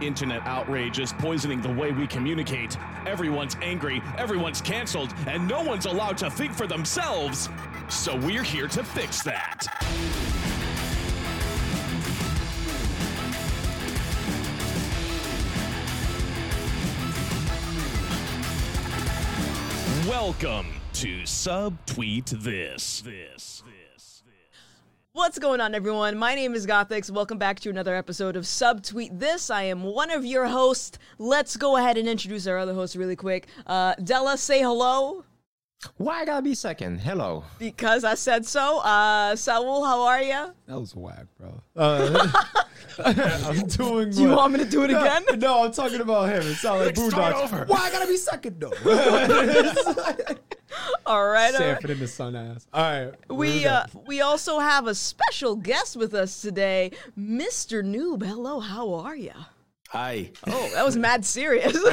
Internet outrage is poisoning the way we communicate. Everyone's angry, everyone's canceled, and no one's allowed to think for themselves. So we're here to fix that. Welcome to Subtweet This. This. This. What's going on, everyone? My name is Gothix. Welcome back to another episode of Subtweet This. I am one of your hosts. Let's go ahead and introduce our other host really quick. Uh, Della, say hello Why I gotta be second? Hello. because I said so. Uh, Saul, how are you? That was whack, bro. Uh, I'm doing. Do you what- want me to do it No, again? No, I'm talking about him. It sounded like Start Boondocks. over. Why I gotta be second though? All right. all right. Sanford in the sun ass. All right. We uh, we also have a special guest with us today, Mr. Noob. Hello, how are you? Hi. Oh, that was mad serious.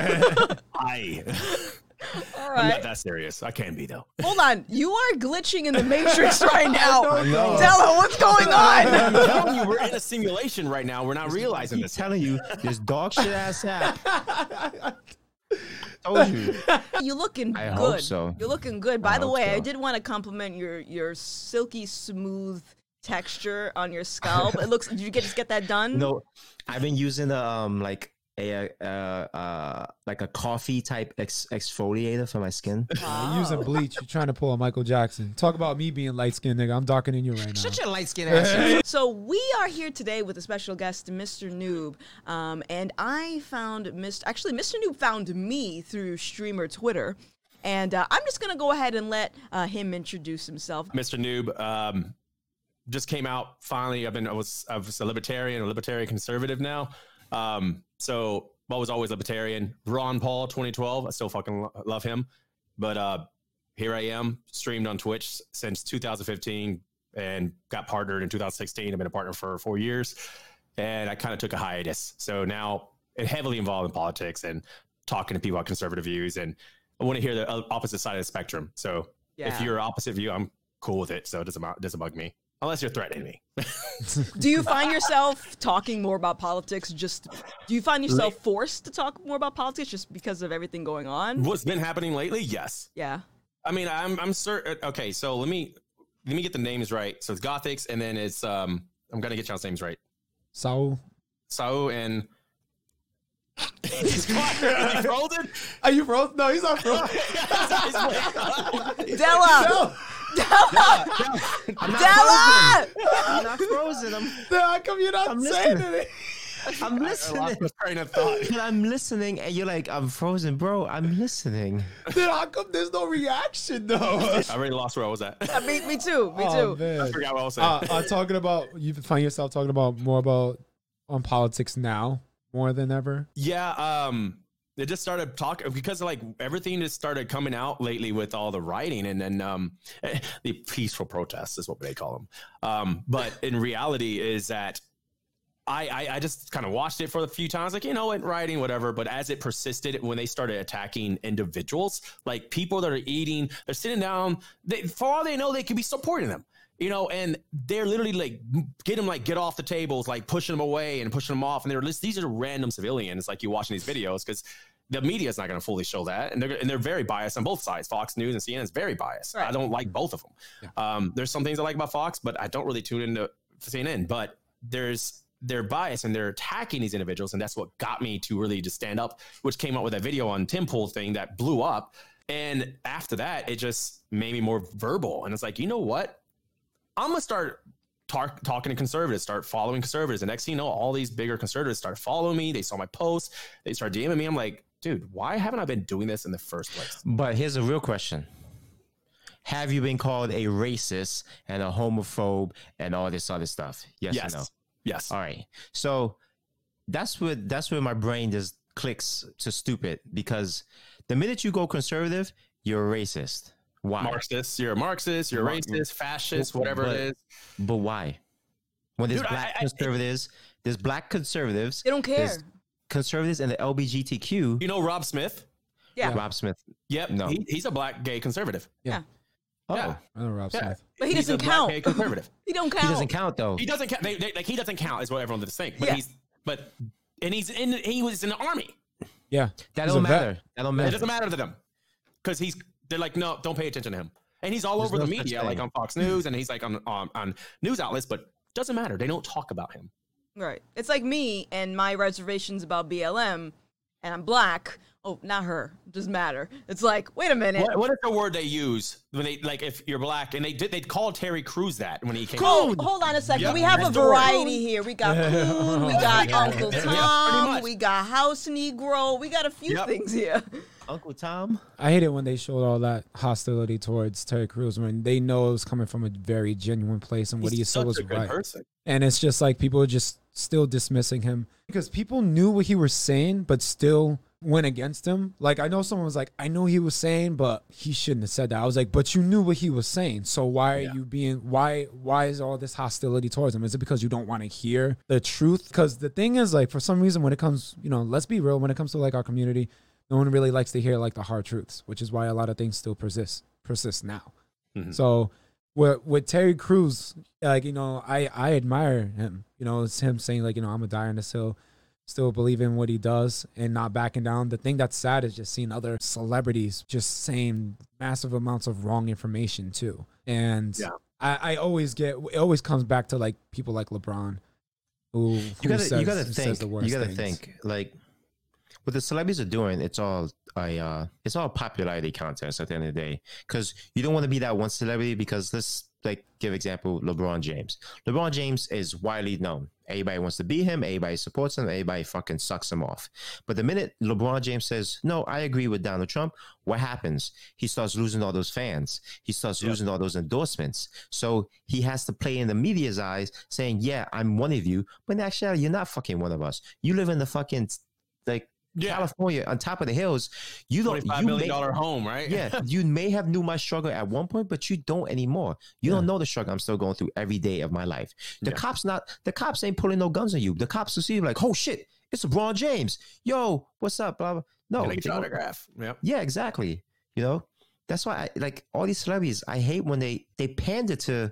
Hi. All I'm not that serious. I can be though. Hold on. You are glitching in the Matrix right now. know. Della, what's going on? I'm telling you, we're in a simulation right now. We're not realizing I'm this. telling you, this dog shit ass app. Told you. You're looking I good. hope so. You're looking good. By the hope way, I did want to compliment your your silky smooth texture on your scalp. It looks. Did you get just get that done? No, I've been using the um like a uh uh like a coffee type ex- exfoliator for my skin. You're using bleach. You're trying to pull a Michael Jackson. Talk about me being light skinned, nigga. I'm darker than you right now. Shut your light skin ass. So we are here today with a special guest, Mr. Noob, um, and I found Mr. Actually, Mr. Noob found me through streamer Twitter, and uh, I'm just gonna go ahead and let uh, him introduce himself. Mr. Noob um, just came out finally. I've been I was I was a libertarian, a libertarian conservative now. Um, so I was always libertarian. Ron Paul, 2012. I still fucking lo- love him. But uh, here I am, streamed on Twitch since 2015 and got partnered in 2016. I've been a partner for four years, and I kind of took a hiatus. So now I'm heavily involved in politics and talking to people about conservative views, and I want to hear the opposite side of the spectrum. So Yeah. if you're opposite view, I'm cool with it. So it doesn't mo- doesn't bug me unless you're threatening me. Do you find yourself talking more about politics? Just do you find yourself forced to talk more about politics just because of everything going on? What's been happening lately? Yes. Yeah. I mean, I'm I'm certain. Okay, so let me let me get the names right. So it's Gothics, and then it's um I'm gonna get y'all's names right. Saul. Sao and. He's quiet. Is he frozen? Are you frozen? No, he's not frozen. Della! Della! I'm not Della! frozen. I'm not frozen. I'm, How come you're not I'm saying listening. it? I'm I listening. lost my train of thought. But I'm listening, and you're like, I'm frozen, bro. I'm listening. Then how come there's no reaction though? I already lost where I was at. Uh, me, me too. Me Oh, too. I man. forgot what I was saying. Uh, uh, talking about you find yourself talking about more about on politics now more than ever. Yeah, um, they just started talking because like everything just started coming out lately with all the writing and then um, the peaceful protests is what they call them. Um, but in reality, is that I I, I just kind of watched it for a few times, like you know, what, writing whatever. But as it persisted, when they started attacking individuals, like people that are eating, they're sitting down. They, for all they know, they could be supporting them you know, and they're literally like getting them like get off the tables, like pushing them away and pushing them off. And they're these are random civilians, like you watching these videos because the media is not going to fully show that, and they're and they're very biased on both sides. Fox News and CNN is very biased. Right. I don't like both of them. Um, there's some things I like about Fox, but I don't really tune into CNN. But there's they're biased and they're attacking these individuals, and that's what got me to really just stand up, which came up with a video on Tim Pool thing that blew up. And after that, it just made me more verbal. And it's like, you know what? I'm gonna start tar- talking to conservatives, start following conservatives. And next thing you know, all these bigger conservatives start following me. They saw my posts, they start DMing me. I'm like, dude, why haven't I been doing this in the first place? But here's a real question. Have you been called a racist and a homophobe and all this other stuff? Yes, yes, or no? yes. All right. So that's where that's where my brain just clicks to stupid because the minute you go conservative, you're a racist. Why? Marxist, you're a Marxist, you're a racist, fascist, whatever But- it is. But why? When there's Dude, black I- conservatives, there's black conservatives, They don't care. there's conservatives and the LBGTQ. You know Rob Smith? Yeah. Rob Smith. Yep. No. He, he's a black gay conservative. Yeah. Oh, Yeah. I know Rob Yeah. Smith. But he He's doesn't black count. Gay conservative. He don't count. he doesn't count though. he doesn't count. They, they, like he doesn't count is what everyone just think. But Yeah. he's but and he's in he was in the army. Yeah, That He's don't a vet. matter. That don't matter. It doesn't matter to them because he's they're like no, don't pay attention to him, and he's all There's over the no such media, like on Fox News, and he's like on on, on news outlets, but doesn't matter. They don't talk about him. Right. It's like me and my reservations about BLM, and I'm black. Oh, not her. Doesn't matter. It's like, wait a minute. What, what is the word they use when they like if you're black and they did they'd call Terry Crews that when he came Oh, out. hold on a second. Yep, we have a variety here. We got Coon, we got Uncle Tom, much. we got House Negro. We got a few Yep. things here. Uncle Tom. I hate it when they showed all that hostility towards Terry Crews when they know it was coming from a very genuine place and what he He's said such was right. person. And it's just like people are just still dismissing him because people knew what he was saying, but still went against him. Like I know someone was like, I know he was saying, but he shouldn't have said that. I was like, but you knew what he was saying. So why are Yeah. you being why why is all this hostility towards him? Is it because you don't want to hear the truth? Because the thing is like for some reason when it comes, you know, let's be real, when it comes to like our community, no one really likes to hear like the hard truths, which is why a lot of things still persist persist now. Mhm. So with with Terry Crews, like you know, I I admire him. You know, it's him saying like you know I'm a die on this hill, still believe in what he does and not backing down. The thing that's sad is just seeing other celebrities just saying massive amounts of wrong information too. And Yeah. I, I always get it always comes back to like people like LeBron, who, who You gotta, says, you gotta think. says the worst You gotta things. think. Like what the celebrities are doing. It's all a, uh, it's all popularity contest at the end of the day. Because you don't want to be that one celebrity. Because let's like give example LeBron James. LeBron James is widely known. Everybody wants to be him. Everybody supports him. Everybody fucking sucks him off. But the minute LeBron James says, "No, I agree with Donald Trump," what happens? He starts losing all those fans. He starts losing all those endorsements. So he has to play in the media's eyes, saying, "Yeah, I'm one of you," but in actuality, you're not fucking one of us. You live in the fucking like Yeah. California on top of the hills. You don't. You million dollar home, right? yeah, you may have knew my struggle at one point, but you don't anymore. You don't know the struggle I'm still going through every day of my life. The Yeah. cops not the cops ain't pulling no guns on you. The cops will see you like, oh shit, it's LeBron James. Yo, what's up? Blah blah. No, Can I get your autograph? Yep. yeah, exactly. You know, that's why I like all these celebrities. I hate when they they pander to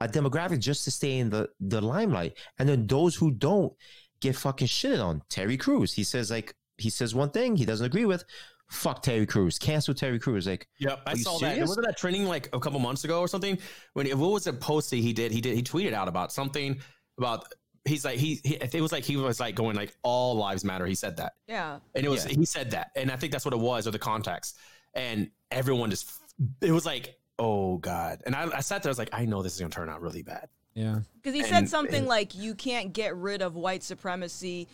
a demographic just to stay in the the limelight, and then those who don't get fucking shitted on. Terry Crews, he says like he says one thing he doesn't agree with. Fuck Terry Crews. Cancel Terry Crews. Like Yep, I Are you saw that. serious? Wasn't that trending like a couple months ago or something? When what was a post that he did? He did. He tweeted out about something about. He's like he, he. It was like he was like going like all lives matter. He said that, Yeah. and it was Yeah. he said that, and I think that's what it was or the context, and everyone just it was like oh god, and I, I sat there. I was like I know this is gonna turn out really bad. Yeah. Because he And- said something and- like, you can't get rid of white supremacy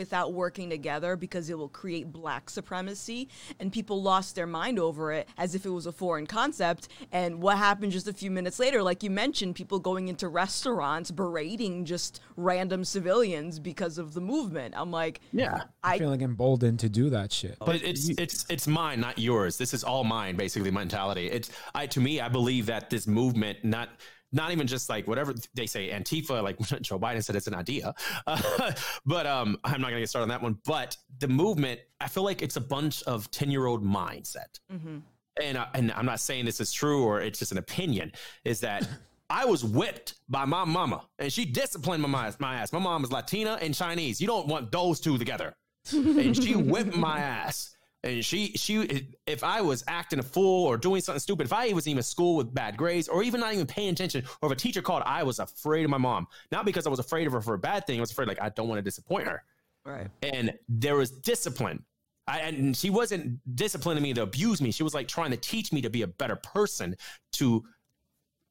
without working together because it will create black supremacy. And people lost their mind over it as if it was a foreign concept. And what happened just a few minutes later, like you mentioned, people going into restaurants berating just random civilians because of the movement. I'm like, Yeah, I I. feel like emboldened to do that shit. but it's it's it's mine, not yours. This is all mine, basically. Mentality. It's I to me, I believe that this movement, not not even just like whatever they say, Antifa, like Joe Biden said, it's an idea. Uh, but um, I'm not gonna get started on that one. But the movement, I feel like it's a bunch of ten year old mindset. Mhm. And I, and I'm not saying this is true or it's just an opinion. Is that I was whipped by my mama, and she disciplined my. My ass. My mom is Latina and Chinese. You don't want those two together and she whipped my ass. And she, she, if I was acting a fool or doing something stupid, if I was even in school with bad grades or even not even paying attention, or if a teacher called, I was afraid of my mom. Not because I was afraid of her for a bad thing. I was afraid, like, I don't want to disappoint her. Right. And there was discipline. I, and she wasn't disciplining me to abuse me. She was like trying to teach me to be a better person, to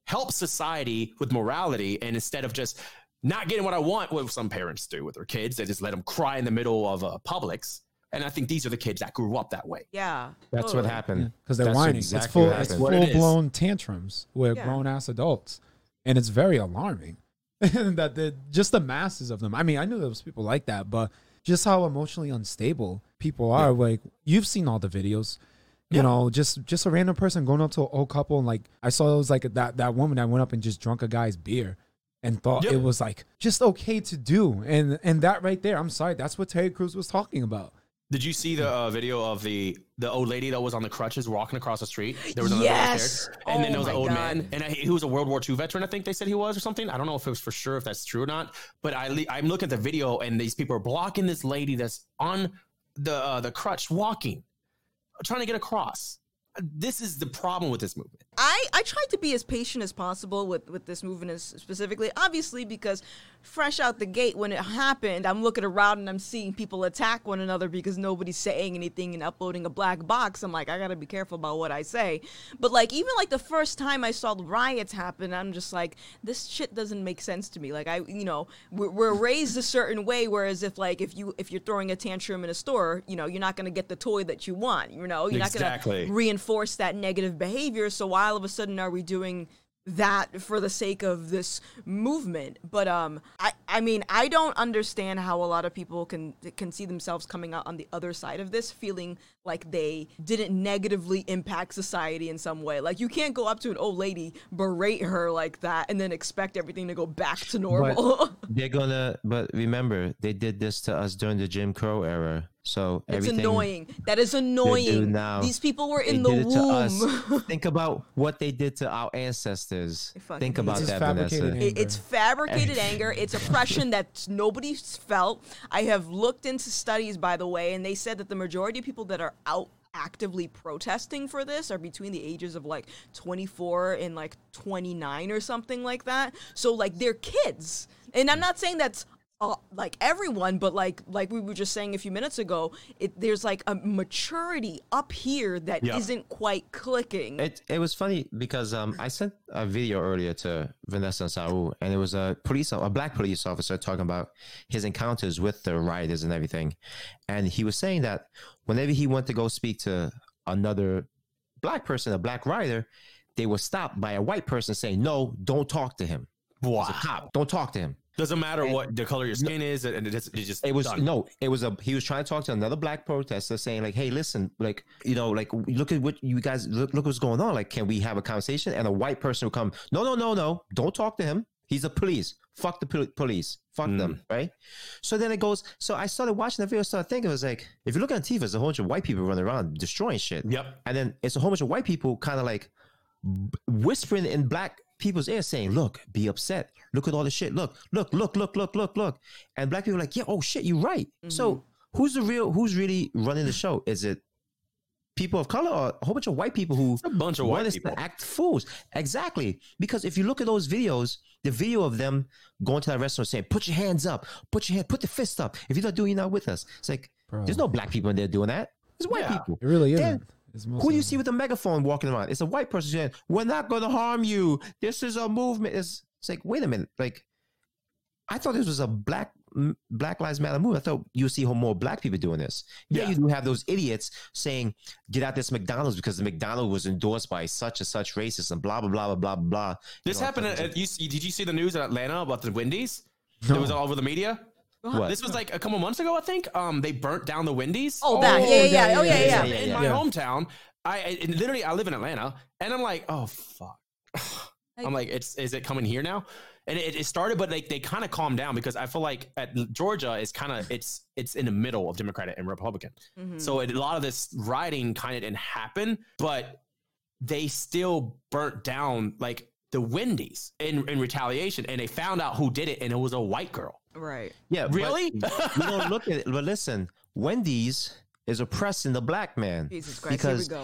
help society with morality. And instead of just not getting what I want, what some parents do with their kids, they just let them cry in the middle of uh, Publix. And I think these are the kids that grew up that way. Yeah. that's totally. what happened. because they're That's whining. exactly it's full, what it's happened. What it full is. blown tantrums with Yeah. grown ass adults, and it's very alarming. that the just the masses of them. I mean, I knew there was people like that, but just how emotionally unstable people are. Like you've seen all the videos. You Yeah. know, just just a random person going up to an old couple and like I saw it was like that that woman that went up and just drunk a guy's beer and thought Yep. it was like just okay to do. And and that right there, I'm sorry, that's what Terry Crews was talking about. Did you see the uh, video of the the old lady that was on the crutches walking across the street? There was another Yes. upstairs, and then Oh there was an old God. man, and I, he was a World War II veteran. I think they said he was or something. I don't know if it was for sure if that's true or not. But I I'm looking at the video, and these people are blocking this lady that's on the uh, the crutch walking, trying to get across. This is the problem with this movement. I, I tried to be as patient as possible with, with this movement specifically, obviously, because fresh out the gate when it happened, I'm looking around and I'm seeing people attack one another because nobody's saying anything and uploading a black box. I'm like, I gotta be careful about what I say. But like, even like the first time I saw the riots happen, I'm just like, this shit doesn't make sense to me. Like, I, you know, we're, we're raised a certain way, whereas if like, if you, if you're throwing a tantrum in a store, you know, you're not gonna get the toy that you want, you know, you're Exactly. not gonna reinforce that negative behavior. So why all of a sudden are we doing that for the sake of this movement? But um, I I mean I don't understand how a lot of people can can see themselves coming out on the other side of this, feeling like they didn't negatively impact society in some way. Like you can't go up to an old lady, berate her like that, and then expect everything to go back to normal. They're gonna, but remember, they did this to us during the Jim Crow era. So it's everything annoying. That is they do annoying. now, These people were they in the did it to us. womb. Think about what they did to our ancestors. Think about This is that, fabricated Vanessa. anger. It's fabricated anger. It's oppression that nobody's felt. I have looked into studies, by the way, and they said that the majority of people that are out actively protesting for this are between the ages of like 24 and like 29 or something like that. So like they're kids. And I'm not saying that's uh, like everyone, but like like we were just saying a few minutes ago, it, there's like a maturity up here that Yep. not quite clicking. It it was funny because um I sent a video earlier to Vanessa and Saul, and it was a police a black police officer talking about his encounters with the rioters and everything, and he was saying that whenever he went to go speak to another black person, a black rioter, they were stopped by a white person saying, "No, don't talk to him. Wow. He's a cop. Don't talk to him." Doesn't matter what the color your skin is, and it just, it's just It was done. no, it was a he was trying to talk to another black protester saying like, "Hey, listen, like, you know, like look at what you guys look, look what's going on. Like, can we have a conversation?" And a white person would come, "No, no, no, no. Don't talk to him. He's a police. Fuck the pol- police. Fuck them, mm. right?" So then it goes. So I started watching the video, started thinking, it was like, if you look on TV, there's a whole bunch of white people running around destroying shit. Yep. And then it's a whole bunch of white people kind of like whispering in black people's ear saying, look, be upset. Look at all the shit. Look, look, look, look, look, look, look. And black people are like, yeah, oh shit, you're right. So mm-hmm. who's the real, who's really running the show? Is it people of color or a whole bunch of white people who a bunch of white people. act fools? Exactly. Because if you look at those videos, the video of them going to that restaurant saying, put your hands up, put your hand, put the fist up. If you're not doing, you're not with us. It's like, Bro. there's no black people in there doing that. It's white Yeah. people. It really isn't. It's who do you see with a megaphone walking around? It's a white person saying, "We're not going to harm you. This is a movement." It's, it's like, wait a minute. Like, I thought this was a black Black Lives Matter movement. I thought you see more black people doing this. Yeah, Yeah. you do have those idiots saying, "Get out this McDonald's because the McDonald's was endorsed by such and such racism." Blah blah blah blah blah blah. This You know, happened. I thought it At, you, see- did you see the news in Atlanta about the Wendy's? No. It was all over the media. What? This was like a couple months ago, I think. Um, they burnt down the Wendy's. Oh, that. Yeah, yeah, yeah. Oh, yeah, yeah. yeah, yeah, In my Yeah. hometown, I, I literally I live in Atlanta, and I'm like, oh fuck. I'm like, it's is it coming here now? And it, it started, but like they kind of calmed down because I feel like at Georgia is kind of it's it's in the middle of Democratic and Republican. Mhm. So it, a lot of this rioting kind of didn't happen, but they still burnt down like the Wendy's in, in retaliation, and they found out who did it, and it was a white girl. right. Yeah, but Really? you don't look at it. But listen, Wendy's is oppressing the black man. Jesus Christ. Because Here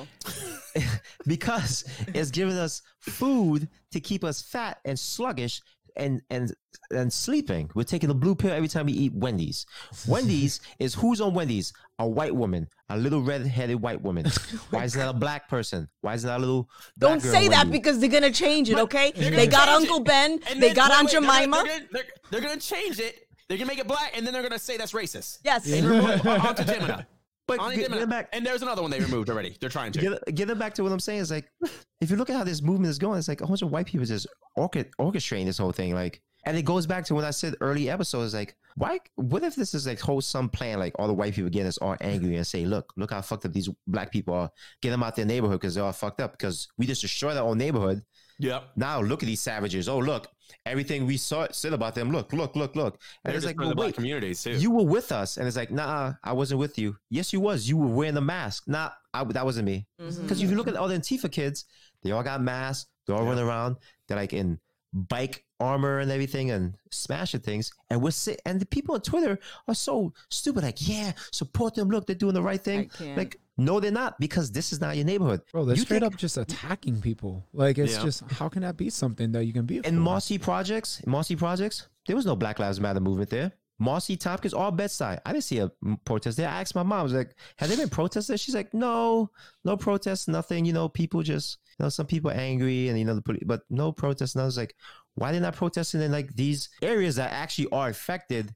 we go. because it's giving us food to keep us fat and sluggish and and and sleeping. We're taking the blue pill every time we eat Wendy's. Wendy's is who's on Wendy's? A white woman, a little red-headed white woman. Oh Why is that a black person? Why is that a little? black Don't girl say that Wendy's? because they're gonna change it, okay? they're They gonna got Uncle it. Ben, And they then- got wait, Aunt wait, they're Jemima. They're, gonna- they're, they're gonna change it. They're gonna make it black, and then they're gonna say that's racist. Yes. And remove Aunt Jemima. But get, get back. And there's another one they removed already. They're trying to. Get, get it back to what I'm saying. Is like, if you look at how this movement is going, it's like a bunch of white people just orchestrating this whole thing. Like, and it goes back to when I said early episodes, like, why? What if this is like whole some plan? Like all the white people get us all angry and say, look, look how fucked up these black people are. Get them out of their neighborhood because they're all fucked up because we just destroy our own neighborhood. Yep. Now look at these savages. Oh, look, everything we saw said about them. Look, look, look, look. And They're it's just like, for well, the wait, communities too. you were with us, and it's like, nah, I wasn't with you. Yes, you was. You were wearing the mask. Nah, I, that wasn't me. Mm-hmm. Because if you look at all the Antifa kids, they all got masks. They're all Yeah. running around. They're like in bike armor and everything and smashing things. And we're sit- and the people on Twitter are so stupid. Like, yeah, support them. Look, they're doing the right thing. can't. Like, no, they're not because this is not your neighborhood. Bro, they're You straight think- up just attacking people. Like it's Yeah. just how can that be something that you can be in for? Marcy Projects, Marcy Projects, there was no Black Lives Matter movement there. Marcy Tompkins, all Bed-Stuy. I didn't see a protest there. I asked my mom, I was like, have there been protests there? She's like, no, no protests, nothing. You know, people just, you know, some people angry and, you know, the police, but no protests. And I was like, why they're not protesting in like these areas that actually are affected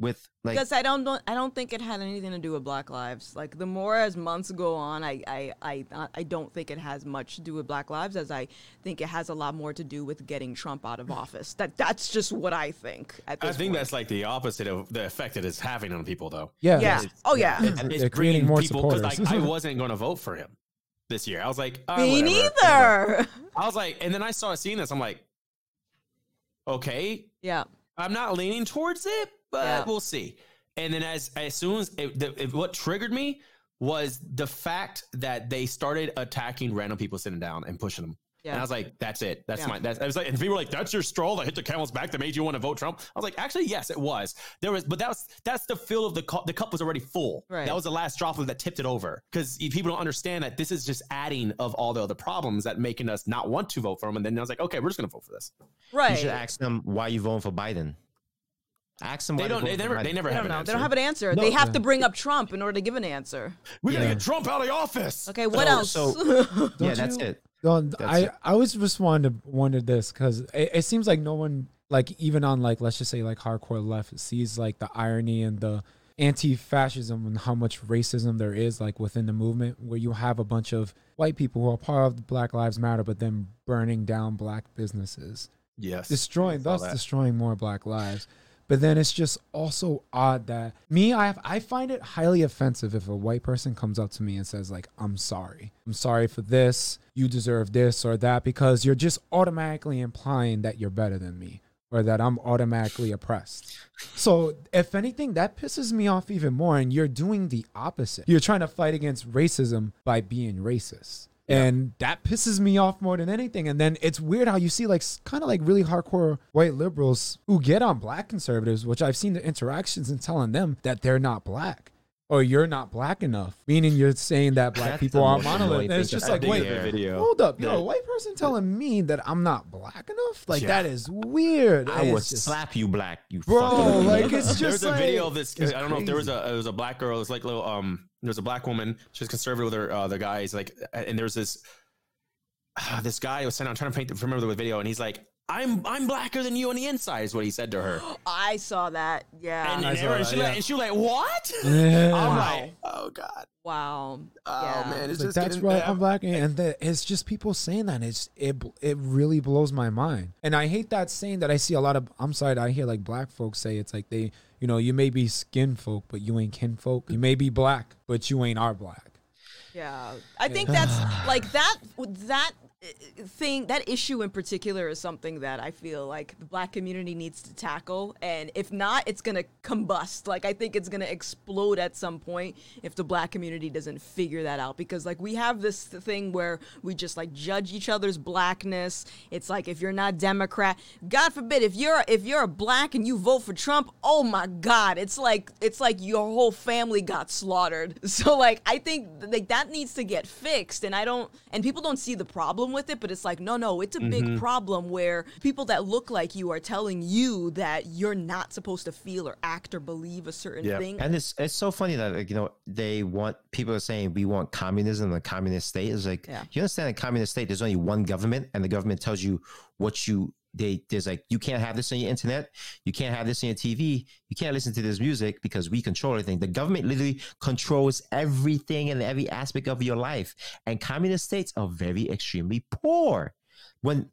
with like, because I don't, don't I don't think it had anything to do with Black Lives. Like the more as months go on, I I I I don't think it has much to do with Black Lives, as I think it has a lot more to do with getting Trump out of office. That that's just what I think. At this I think point. that's like the opposite of the effect that it is having on people, though. yeah, yeah. it's- Oh yeah. It's, it's they're creating bringing more people because like. I wasn't going to vote for him this year. I was like, ah, Me whatever. neither. I was like, and then I started seeing this. I'm like, okay, yeah. I'm not leaning towards it, but Yeah. we'll see. And then as as soon as it, the, it, what triggered me was the fact that they started attacking random people sitting down and pushing them. Yeah. And I was like, that's it. That's Yeah. my, that's, I was like, and people were like, that's your straw that hit the camel's back that made you want to vote Trump. I was like, actually, yes, it was. There was, but that was, that's the fill of the cup. The cup was already full. Right. That was the last drop of that tipped it over. Because people don't understand that this is just adding of all the other problems that making us not want to vote for him. And then I was like, okay, we're just going to vote for this. Right. you should ask them why you voting for Biden. Ask them They don't, they're they voting for never, they never They have an know. answer. They don't have an answer. No. they have to bring up Trump in order to give an answer. we got to Yeah. get Trump out of the office. Okay, what So- else? so- yeah, that's you- it. Well, I it. I always just wanted to wonder this because it, it seems like no one like even on like let's just say like hardcore left sees like the irony and the anti-fascism and how much racism there is like within the movement where you have a bunch of white people who are part of the Black Lives Matter but then burning down black businesses Yes. destroying thus that. destroying more black lives but then it's just also odd that me i have, i find it highly offensive if a white person comes up to me and says like i'm sorry. I'm sorry for this. You deserve this or that because you're just automatically implying that you're better than me or that i'm automatically oppressed. So if anything that pisses me off even more and you're doing the opposite. You're trying to fight against racism by being racist and that pisses me off more than anything. And then it's weird how you see like kind of like really hardcore white liberals who get on black conservatives, which I've seen the interactions and telling them that they're not black or you're not black enough, meaning you're saying that black That's people are monolith. And it's just like, wait, video. hold up, you're Yeah. a white person telling me that I'm not black enough? Like Yeah. that is weird. I would just- slap you black, you Bro, like it's just There's a video of this. I don't know if there was a it was a black girl. It's like little um. There was a black woman. She was conservative with her uh, the guys like, and there's this uh, this guy was saying I'm trying to paint remember the video, and he's like, I'm I'm blacker than you on the inside is what he said to her. I saw that. Yeah. And, and, saw everyone- that, she, yeah. like, and she was like, what? Yeah. I'm Wow. like, oh god, wow. oh Yeah. man, it's Like, just that's getting- right. yeah. I'm black, and the, it's just people saying that. It's it it really blows my mind, and I hate that saying that I see a lot of. I'm sorry, I hear like black folks say it's like they, you know, you may be skin folk, but you ain't kin folk. You may be black, but you ain't our black. Yeah, I think that's like that. That thing, that issue in particular, is something that I feel like the black community needs to tackle. And if not, it's gonna combust. Like I think it's gonna explode at some point if the black community doesn't figure that out. Because like we have this thing where we just like judge each other's blackness. It's like if you're not Democrat, God forbid, if you're if you're a black and you vote for Trump, oh my God, it's like it's like your whole family got slaughtered. So like I think like that needs to get fixed, and I don't and people don't see the problem with it, but it's like no, no, it's a big mm-hmm. problem where people that look like you are telling you that you're not supposed to feel or act or believe a certain Yeah. thing. And it's it's so funny that like, you know they want people are saying we want communism in a communist state. It's like Yeah. you understand a communist state. There's only one government, and the government tells you what you they there's like you can't have this on your internet, you can't have this on your TV, you can't listen to this music because we control everything. The government literally controls everything and every aspect of your life. And communist states are very extremely poor. When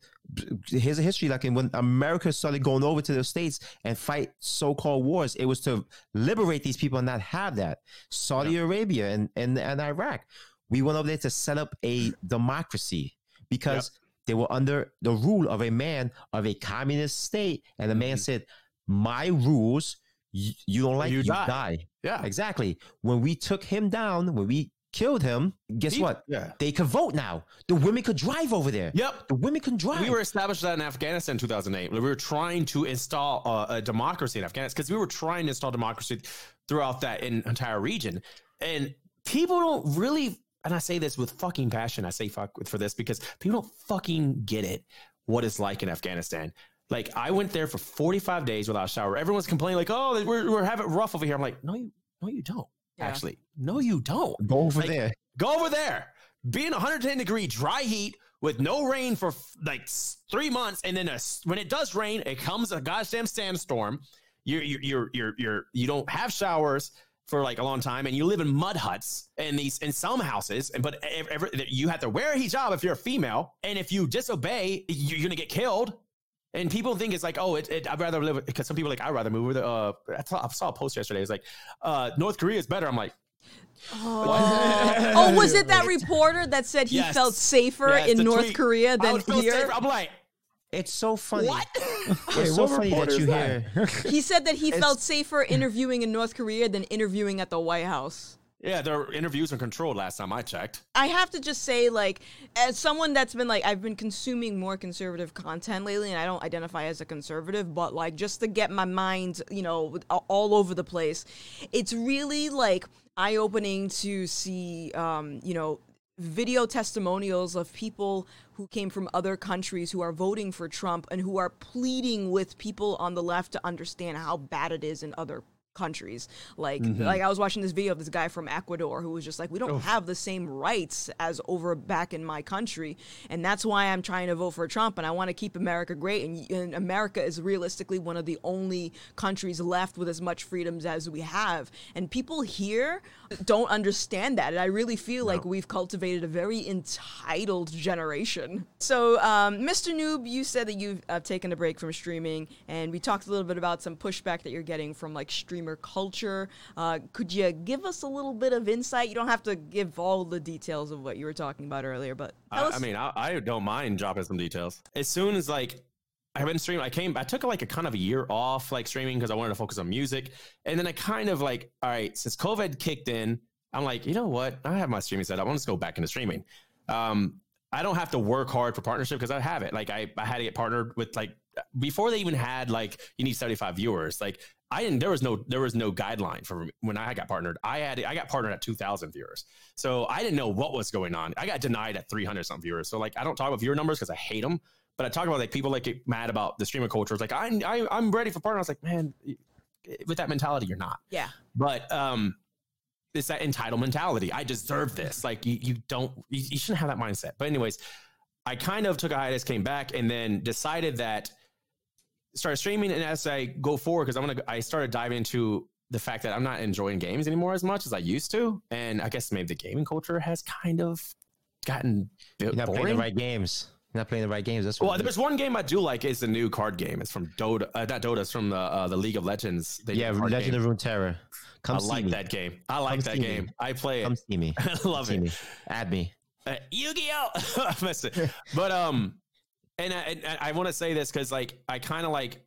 here's a history like when America started going over to those states and fight so-called wars, it was to liberate these people and not have that. Saudi Arabia and, and and Iraq, we went over there to set up a democracy because they were under the rule of a man of a communist state, and the man Mhm. said, "My rules, you, you don't like, You you, die." die. Yeah. Exactly. When we took him down, when we killed him, guess He- what? Yeah. They could vote now. The women could drive over there. Yep. The women can drive. We were established that in Afghanistan in 2008. We were trying to install uh, a democracy in Afghanistan because we were trying to install democracy throughout that in, entire region. And people don't really, and I say this with fucking passion. I say fuck for this because people don't fucking get it what it's like in Afghanistan. Like I went there for 45 days without a shower. Everyone's complaining like, "Oh, we're, we're having it rough over here." I'm like, "No, you, no, you don't. Yeah. Actually, no, you don't. go over Like, there. Go over there. Be in 110 degree dry heat with no rain for f- like three months, and then a s when it does rain, it comes a goddamn sandstorm. You're you're you're you're, you're you don't have showers for like a long time, and you live in mud huts and these in some houses. And but every, you have to wear a hijab if you're a female, and if you disobey, you're gonna get killed. And people think it's like, oh, it, it, I'd rather live because some people are like I'd rather move with. Uh, I, saw, I saw a post yesterday. It's like, uh, North Korea is better. I'm like, Oh, oh, was it that reporter that said he Yes. felt safer Yes, in North tweet. Korea than here? safer. I'm like, It's so funny. what? It's so what funny that you that? hear. He said that he It's- felt safer interviewing in North Korea than interviewing at the White House. yeah, their interviews are controlled. Last time I checked. I have to just say, like, as someone that's been like, I've been consuming more conservative content lately, and I don't identify as a conservative, but like, just to get my mind, you know, all over the place, it's really like eye opening to see, um, you know, video testimonials of people who came from other countries who are voting for Trump and who are pleading with people on the left to understand how bad it is in other countries. Like like I was watching this video of this guy from Ecuador who was just like we don't have the same rights as over back in my country and that's why I'm trying to vote for Trump and I want to keep America great and, and America is realistically one of the only countries left with as much freedoms as we have and people here don't understand that and I really feel like we've cultivated a very entitled generation. So um, Mr. Noob you said that you've uh, taken a break from streaming and we talked a little bit about some pushback that you're getting from like streamer culture. Uh, could you give us a little bit of insight? You don't have to give all the details of what you were talking about earlier, but I. I mean, I, I don't mind dropping some details. As soon as like I've been streaming, I came, I took like a kind of a year off like streaming because I wanted to focus on music, and then I kind of like, all right, since COVID kicked in, I'm like, you know what? I have my streaming set up. I want to go back into streaming. Um, I don't have to work hard for partnership because I have it. Like I, I had to get partnered with like before they even had like you need 75 viewers. Like I didn't. There was no. There was no guideline for when I got partnered. I had. I got partnered at 2,000 viewers, so I didn't know what was going on. I got denied at 300 something viewers. So like I don't talk about viewer numbers because I hate them. But I talk about like people like get mad about the streamer culture. It's like I, I I'm ready for partner. I was like, man, with that mentality, you're not. yeah. But um, it's that entitled mentality. I deserve this. Like you, you don't, you, you shouldn't have that mindset. But anyways, I kind of took a hiatus, came back, and then decided that started streaming. And as I go forward, because I'm gonna, I started diving into the fact that I'm not enjoying games anymore as much as I used to, and I guess maybe the gaming culture has kind of gotten You're not playing the right games. You're not playing the right games. That's what Well, there's one game I do like. Is the new card game. It's from Dota. Uh, not Dota. It's from the uh, the League of Legends. Yeah, do a card Legend game. of Runeterra. Come see me. I like me. that game. I like Come that see me. game. I play it. Come see me. I love see it. me. Add me. Uh, Yu-Gi-Oh! I missed it. but um, and I, and I want to say this because like I kind of like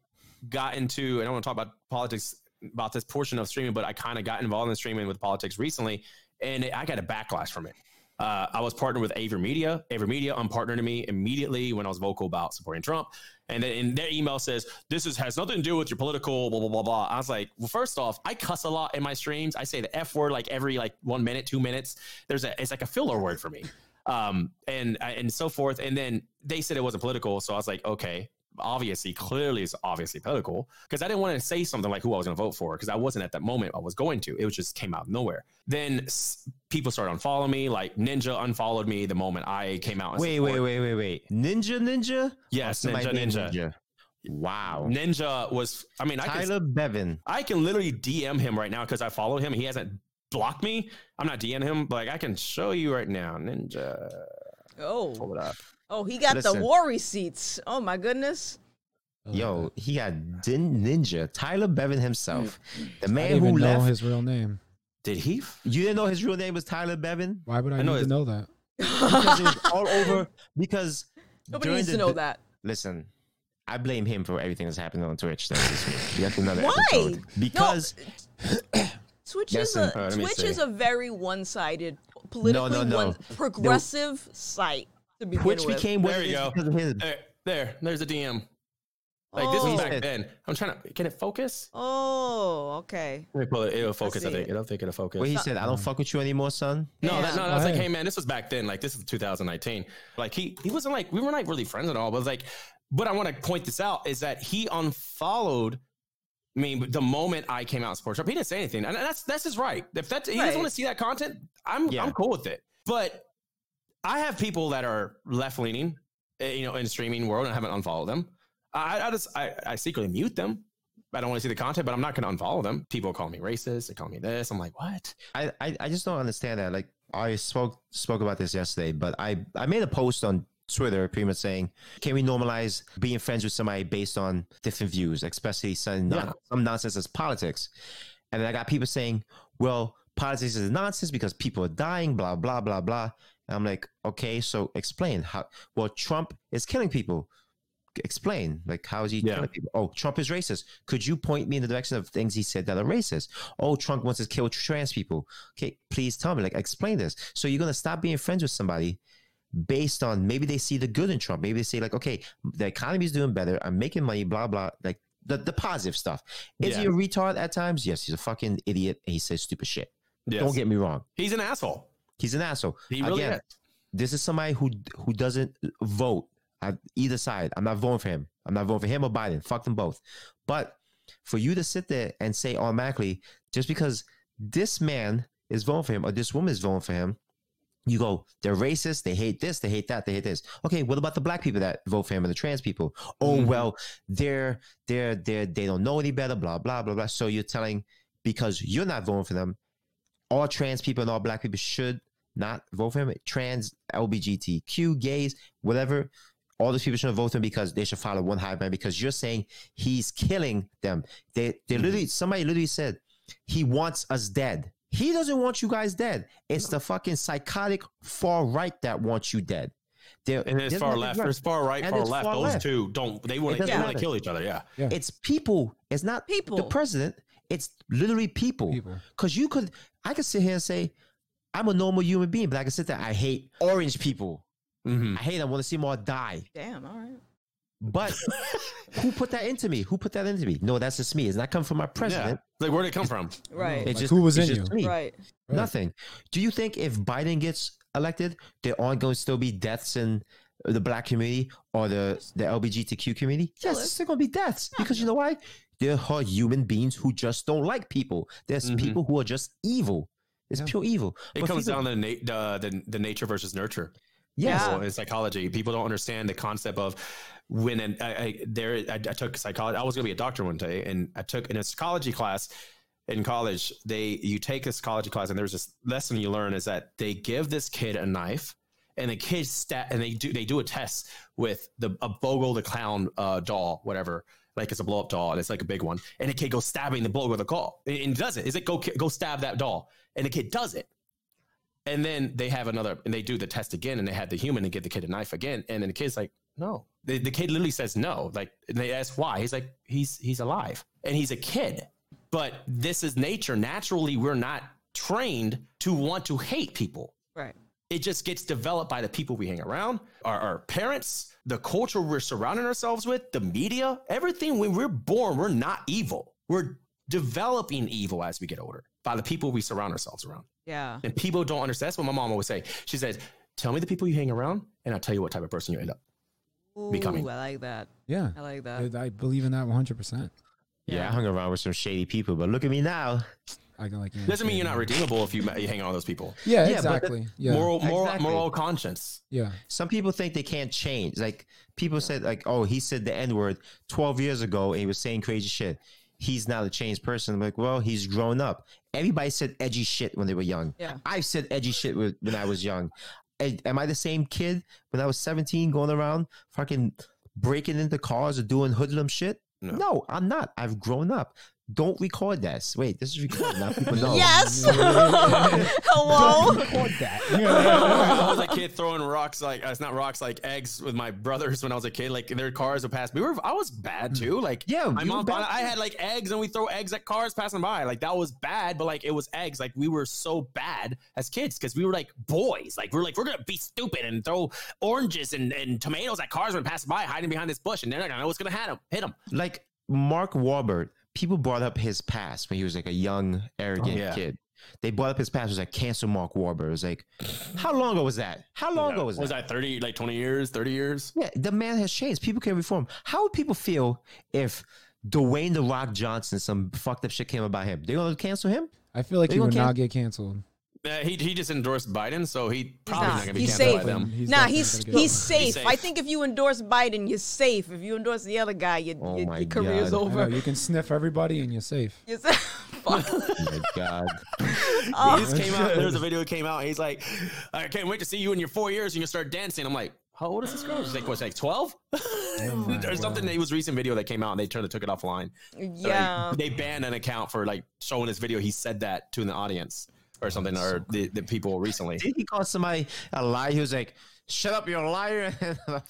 got into. And I don't want to talk about politics about this portion of streaming, but I kind of got involved in streaming with politics recently, and I got a backlash from it. Uh, I was partnered with AVerMedia. Aver Media unpartnered me immediately when I was vocal about supporting Trump. And then in their email says, this is, has nothing to do with your political blah, blah, blah, blah. I was like, well, first off, I cuss a lot in my streams. I say the F word like every like one minute, two minutes. There's a, it's like a filler word for me. Um, and, and so forth. And then they said it wasn't political. So I was like, okay, obviously, clearly it's obviously political because I didn't want to say something like who I was going to vote for because I wasn't at that moment I was going to. It was just came out of nowhere. Then s- people started unfollowing me. Like Ninja unfollowed me the moment I came out. Wait, wait, support- wait, wait, wait. Ninja, Ninja. Yes, Or somebody Ninja, Ninja. Wow. Ninja was. I mean, I can Tyler Blevins. I can literally DM him right now because I followed him. He hasn't blocked me. I'm not DMing him, but like I can show you right now. Ninja, Oh, pull it up. Oh, he got Listen. the war receipts. Oh my goodness. Yo, he got Din Ninja. Tyler Blevins himself. The I man didn't who even know left. his real name. Did he? You didn't know his real name was Tyler Blevins? Why would I, I know need his- to know that? Because it was all over. Because Nobody during needs the- to know the- that. Listen, I blame him for everything that's happened on Twitch. That's just me. That's another Why? episode. Because Twitch Yes, is and- a uh, let me Twitch see. is a very one-sided, politically no, no. one progressive site to begin Twitch with. became what There it you is go. because of his. There, there, there's a DM. Like this Oh. was back then. I'm trying to. Can it focus? Oh, okay. Let me pull it. It'll focus. I see think. it. I don't think it'll focus. Where he said, "I don't uh-huh. fuck with you anymore, son." No, Yeah. that, no, that's like, Right. hey man, this was back then. Like this is 2019. Like he he wasn't like we were like really friends at all. But like, but I want to point this out is that he unfollowed me the moment I came out in Sports shop, He didn't say anything, and that's that's his right. If that he Right. doesn't want to see that content, I'm Yeah. I'm cool with it. But I have people that are left leaning, eh, you know, in the streaming world, and I haven't unfollowed them. I, I just I, I secretly mute them. I don't want to see the content, but I'm not going to unfollow them. People call me racist. They call me this. I'm like, what? I, I, I just don't understand that. Like I spoke spoke about this yesterday, but I, I made a post on Twitter pretty much saying, can we normalize being friends with somebody based on different views, especially some, Yeah. some nonsense as politics? And then I got people saying, well, politics is nonsense because people are dying, blah, blah, blah, blah. I'm like, okay, so explain how, well, Trump is killing people. Explain, like, how is he Yeah. killing people? Oh, Trump is racist. Could you point me in the direction of things he said that are racist? Oh, Trump wants to kill trans people. Okay, please tell me, like, explain this. So you're gonna stop being friends with somebody based on maybe they see the good in Trump. Maybe they say like, okay, the economy is doing better. I'm making money. Blah blah. Like the, the positive stuff. Is he a retard at times? Yes, he's a fucking idiot. And he says stupid shit. Yes. Don't get me wrong. He's an asshole. He's an asshole. He really Again, is. this is somebody who who doesn't vote at either side. I'm not voting for him. I'm not voting for him or Biden. Fuck them both. But for you to sit there and say automatically, just because this man is voting for him or this woman is voting for him, you go, they're racist, they hate this, they hate that, they hate this. Okay, what about the black people that vote for him and the trans people? Oh Mhm. well, they're they're they're they don't know any better, blah, blah, blah, blah. So you're telling because you're not voting for them, all trans people and all black people should not vote for him. Trans, LBGTQ, gays, whatever. All those people should vote for him because they should follow one high man because you're saying he's killing them. They they mm-hmm. literally somebody literally said he wants us dead. He doesn't want you guys dead. It's the fucking psychotic far right that wants you dead. They're, And there's there's far left. wrong. There's far right, And far left. far Those left. two don't. They want It to. They doesn't want kill each other. Yeah. Yeah. It's people. It's not People. the president. It's literally people. People. Because you could, I could sit here and say, I'm a normal human being, but like I can sit there. I hate orange people. Mm-hmm. I hate. them. I want to see them all die. Damn. All right. But who put that into me? Who put that into me? No, that's just me. It's not coming from my Yeah. president. Like where did it come from? Right. It's Like, just who was it's in just you? me. Right. Right. Nothing. Do you think if Biden gets elected, there aren't going to still be deaths in the black community or the the LGBTQ community? Still Yes, is. there's going to be deaths because you know why? There are human beings who just don't like people. There's Mhm. people who are just evil. It's Yeah. pure evil. It But comes people- down to na- the, the the nature versus nurture. Yeah. Well, in psychology, people don't understand the concept of when and I, I there I, I took psychology. I was going to be a doctor one day, and I took in a psychology class in college. They you take a psychology class, and there's this lesson you learn is that they give this kid a knife, and the kid stat and they do they do a test with the a Bobo the clown uh, doll, whatever. Like it's a blow up doll, and it's like a big one, and the kid goes stabbing the Bobo with a doll, and and does it? Is it go go stab that doll? And the kid does it. And then they have another, and they do the test again, and they have the human and give the kid a knife again, and then the kid's like, no. The, the kid literally says no. Like, and they ask why. He's like, he's he's alive, and he's a kid. But this is nature. Naturally, we're not trained to want to hate people. Right. It just gets developed by the people we hang around, our, our parents, the culture we're surrounding ourselves with, the media, everything. When we're born, we're not evil. We're developing evil as we get older by the people we surround ourselves around. Yeah. And people don't understand. That's what my mom always say. She says, "Tell me the people you hang around, and I'll tell you what type of person you end up." Becoming. I like that. Yeah. I like that. I, I believe in that 100%. Yeah, I hung around with some shady people, but look at me now. I can like. you know, Doesn't mean you're not redeemable if you, you hang on with those people. Yeah, Yeah, exactly. Yeah. Moral, moral, Exactly. moral conscience. yeah. Some people think they can't change. Like people said, like, oh, he said the N word 12 years ago and he was saying crazy shit. He's not a changed person. I'm like, well, he's grown up. Everybody said edgy shit when they were young. Yeah. I said edgy shit when I was young. Am am I the same kid when I was 17 going around fucking breaking into cars or doing hoodlum shit? No. No. I'm not. I've grown up. Don't record this. Wait, this is recorded. Now people know. Yes. Hello. Don't Record that. I was a kid throwing rocks like uh, it's not rocks like eggs with my brothers when I was a kid. Like their cars would pass. We were I was bad too. Like Yeah, my mom. bad I had like eggs and we throw eggs at cars passing by. Like that was bad, but like it was eggs. Like we were so bad as kids because we were like boys. Like we are like we're gonna be stupid and throw oranges and, and tomatoes at cars when passing by, hiding behind this bush, and they're not gonna know what's gonna hit them. Hit them. Like Mark Wahlberg, people brought up his past when he was like a young, arrogant Oh, yeah. kid. They brought up his past. It was like cancel Mark Wahlberg. It was like, how long ago was that? How long ago was that? was that 30 like 20 years 30 years Yeah, the man has changed. People can reform. How would people feel if Dwayne the Rock Johnson, some fucked up shit came about him? They gonna cancel him? I feel like They he would can- not get canceled. Uh, he, he just endorsed biden so he probably not. not, gonna be He's canceled safe. by them He's nah, definitely he's gonna he's safe. safe. I think if you endorse Biden, you're safe. If you endorse the other guy, your, Oh your, my your career's God. I know, over. you can sniff everybody and you're safe. Yes. Fuck. Oh my god. Oh. he just came out there's a video that came out he's like i can't wait to see you in your four years and you start dancing i'm like how old is this girl? She's like, what's like 12? There's something, it was a recent video that came out and they turned took it offline. Like, yeah. they banned an account for like showing this video. He said that to the audience or something, or the, the people recently. Did he call somebody a liar? He was like, "Shut up, you're a liar."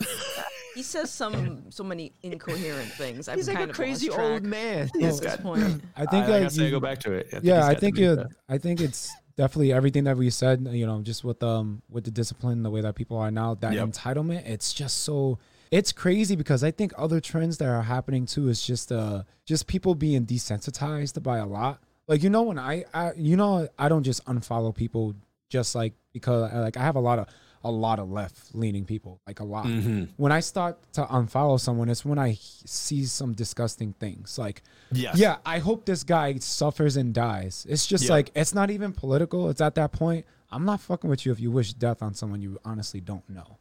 He says some so many incoherent things. I've He's like a crazy old track man. at this point. I think I, I like gotta say, you- go back to it. I yeah, I think to be it, I think it's definitely everything that we said. You know, just with um with the discipline, the way that people are now, that Yep. entitlement. It's just so it's crazy because I think other trends that are happening too is just uh just people being desensitized by a lot. Like you know when I, I you know I don't just unfollow people just like because like I have a lot of a lot of left leaning people like a lot. Mhm. When I start to unfollow someone, it's when I see some disgusting things like Yes. yeah, I hope this guy suffers and dies. It's just Yeah. like it's not even political. It's at that point. I'm not fucking with you if you wish death on someone you honestly don't know.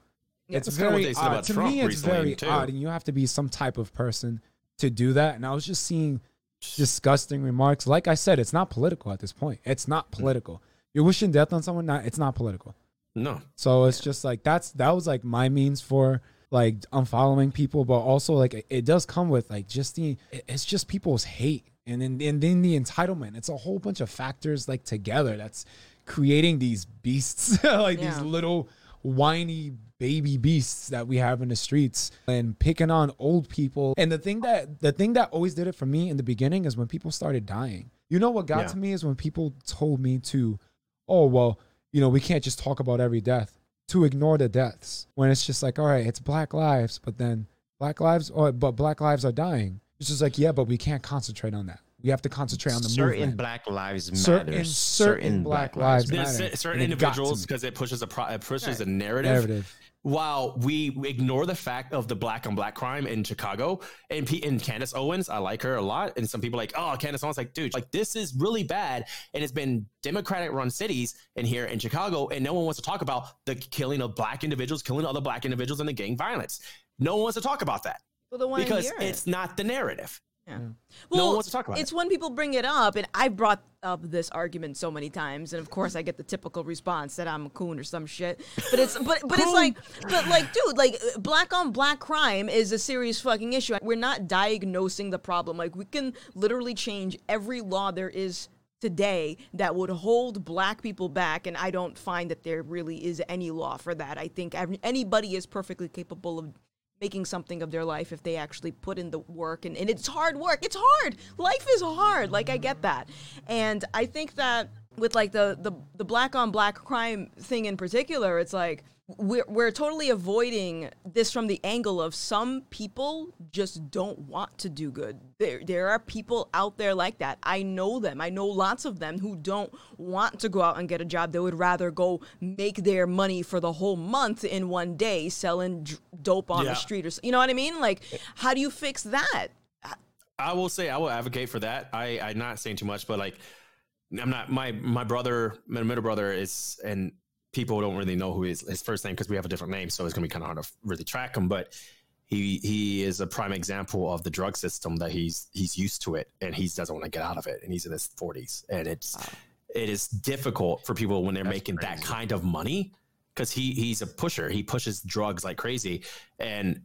Yeah. It's very odd. To Trump me, it's very too. odd, and you have to be some type of person to do that. And I was just seeing disgusting remarks. Like I said, it's not political at this point. It's not mm. political. You're wishing death on someone. Not. It's not political. No. So it's just like that's that was like my means for like unfollowing people, but also like it, it does come with like just the it's just people's hate and then and then the entitlement. It's a whole bunch of factors like together that's creating these beasts like Yeah. these little whiny baby beasts that we have in the streets and picking on old people. And the thing that the thing that always did it for me in the beginning is when people started dying. You know what got Yeah. to me is when people told me to, oh well, you know, we can't just talk about every death to ignore the deaths when it's just like, all right, it's black lives, but then black lives, or but black lives are dying. It's just like, yeah, but we can't concentrate on that. We have to concentrate on the certain movement. Black lives matter. Certain- certain Black lives There's matter. certain And it got to individuals because it pushes a pro- it pushes a narrative, narrative. While we ignore the fact of the black on black crime in Chicago and P- and Candace Owens, I like her a lot. And some people are like, oh, Candace Owens, like, dude, like this is really bad. And it's been Democratic run cities in here in Chicago, and no one wants to talk about the killing of black individuals, killing other black individuals, and the gang violence. No one wants to talk about that Well, the one because it's it. not the narrative. Yeah. No one wants to talk about it's it. when people bring it up, and I've brought up this argument so many times, and of course I get the typical response that I'm a coon or some shit. But it's but but it's like but like dude, like black on black crime is a serious fucking issue. We're not diagnosing the problem. Like we can literally change every law there is today that would hold black people back and i don't find that there really is any law for that i think ev- anybody is perfectly capable of making something of their life if they actually put in the work. And, and it's hard work. It's hard. Life is hard. Like i get that. And i think that with like the the, the black on black crime thing in particular it's like we're, we're totally avoiding this from the angle of some people just don't want to do good. There there are people out there like that. I know them. I know lots of them who don't want to go out and get a job. They would rather go make their money for the whole month in one day selling dope on Yeah. the street or you know what i mean? Like how do you fix that? I will say I will advocate for that. I I'm not saying too much, but like I'm not my my brother, my middle brother is, and people don't really know who his his first name because we have a different name, so it's gonna be kind of hard to really track him. But he he is a prime example of the drug system that he's he's used to it, and he doesn't want to get out of it, and he's in his 40s, and it's it is difficult for people when they're That's making that kind of money because he he's a pusher. He pushes drugs like crazy, and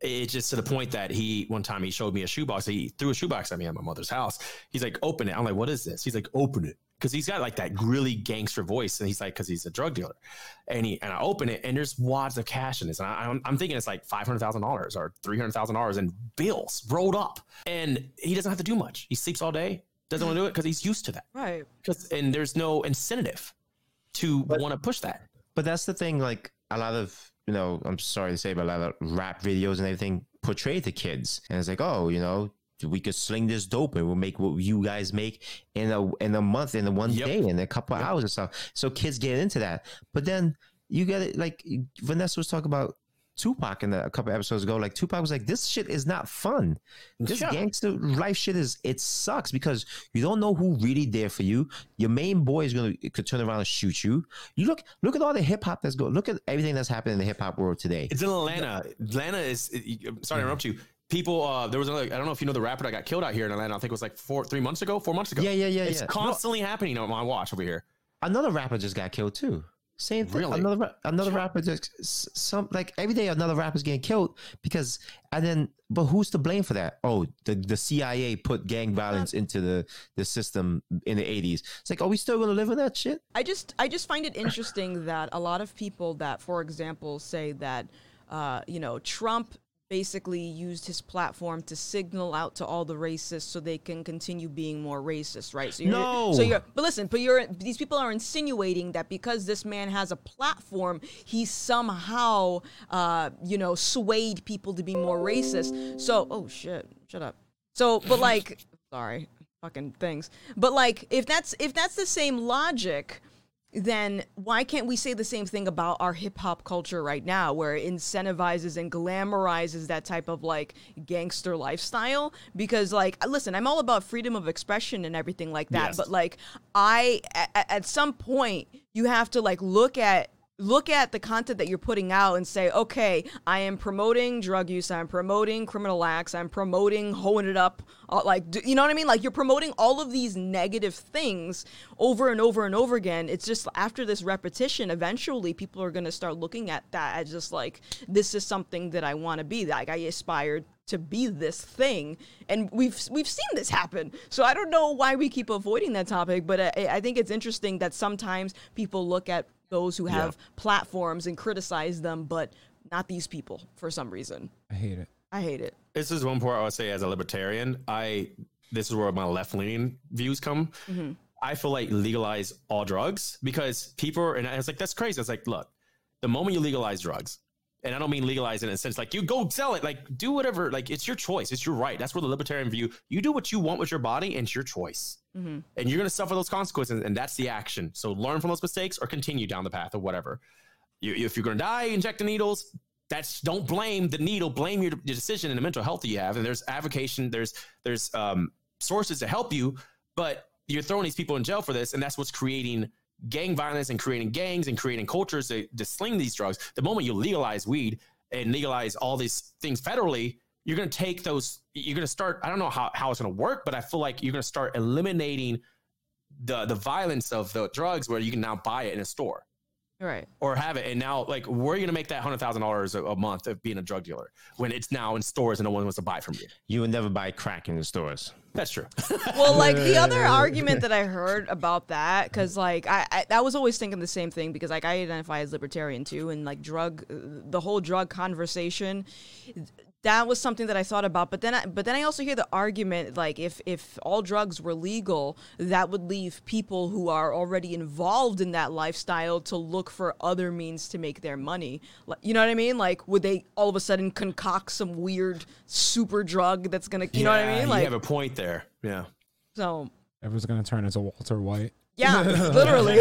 it's just to the point that he one time he showed me a shoebox. He threw a shoebox at me at my mother's house. He's like, "Open it." I'm like, "What is this?" He's like, "Open it." Because he's got like that really gangster voice, and he's like, because he's a drug dealer, and he and I open it, and there's wads of cash in this, and I, I'm, I'm thinking it's like five hundred thousand dollars or three hundred thousand dollars in bills rolled up, and he doesn't have to do much. He sleeps all day, doesn't want to do it because he's used to that. Right. Because and there's no incentive to want to push that. But that's the thing. Like a lot of you know, I'm sorry to say, but a lot of rap videos and everything portray the kids, and it's like, oh, you know, we could sling this dope and we'll make what you guys make in a in a month, in a one Yep. day, in a couple hours or stuff. So kids get into that. But then you get it like Vanessa was talking about Tupac in the, a couple episodes ago. Like Tupac was like, "This shit is not fun. This Yeah. gangster life shit is it sucks because you don't know who really there for you. Your main boy is gonna could turn around and shoot you. You look look at all the hip hop that's going. Look at everything that's happening in the hip hop world today. It's in Atlanta. Atlanta is. Sorry to interrupt you. People, uh, there was another. I don't know if you know the rapper that got killed out here in Atlanta. I think it was like four, three months ago, four months ago. Yeah, yeah, yeah, It's yeah. constantly happening on my watch over here. Another rapper just got killed too. Same thing. Really? Another ra- another rapper just some like every day another rapper's getting killed because and then but who's to blame for that? Oh, the the CIA put gang violence into the the system in the eighties. It's like, are we still gonna live in that shit? I just I just find it interesting that a lot of people that, for example, say that uh, you know Trump basically used his platform to signal out to all the racists so they can continue being more racist, right? So you're, No. So you're but listen, but you're these people are insinuating that because this man has a platform, he somehow uh, you know swayed people to be more racist. So oh shit, shut up. So but like sorry, fucking things. But like if that's if that's the same logic, then why can't we say the same thing about our hip hop culture right now, where it incentivizes and glamorizes that type of like gangster lifestyle? Because, like, listen, I'm all about freedom of expression and everything like that, Yes. but like, I at, at some point you have to like look at look at the content that you're putting out and say, okay, I am promoting drug use, I'm promoting criminal acts, I'm promoting hoeing it up, uh, like, you know what I mean? Like, you're promoting all of these negative things over and over and over again. It's just after this repetition, eventually people are going to start looking at that as just like, this is something that I want to be. Like, I aspired to be this thing and we've we've seen this happen so i don't know why we keep avoiding that topic but i, I think it's interesting that sometimes people look at those who have platforms and criticize them but not these people for some reason I hate it. i hate it This is one part I would say as a libertarian. I this is where my left leaning views come. Mm-hmm. I feel like legalize all drugs because people and I was like, that's crazy. It's like, look, the moment you legalize drugs, and I don't mean legalize in a sense like you go sell it, like do whatever, like it's your choice, it's your right. That's where the libertarian view. You do what you want with your body, and it's your choice, and you're gonna suffer those consequences, and that's the action. So learn from those mistakes or continue down the path of whatever. You, if you're gonna die, inject the needles. That's don't blame the needle, blame your, your decision and the mental health that you have. And there's avocation, there's there's um, sources to help you, but you're throwing these people in jail for this, and that's what's creating gang violence and creating gangs and creating cultures to, to sling these drugs. The moment you legalize weed and legalize all these things federally, you're going to take those, you're going to start, I don't know how, how it's going to work, but I feel like you're going to start eliminating the, the violence of the drugs where you can now buy it in a store right or have it. And now, like, where are you going to make that $100,000 a a month of being a drug dealer when it's now in stores and no one wants to buy from you? You would never buy crack in the stores. That's true. well like the other argument that i heard about that because like I, I i was always thinking the same thing because like i identify as libertarian too and like drug the whole drug conversation that was something that I thought about, but then I, but then I also hear the argument like if if all drugs were legal, that would leave people who are already involved in that lifestyle to look for other means to make their money. Like, you know what I mean? Like would they all of a sudden concoct some weird super drug that's gonna, you know what I mean? Like you have a point there. Yeah. so. Everyone's gonna turn into Walter White. Yeah, literally.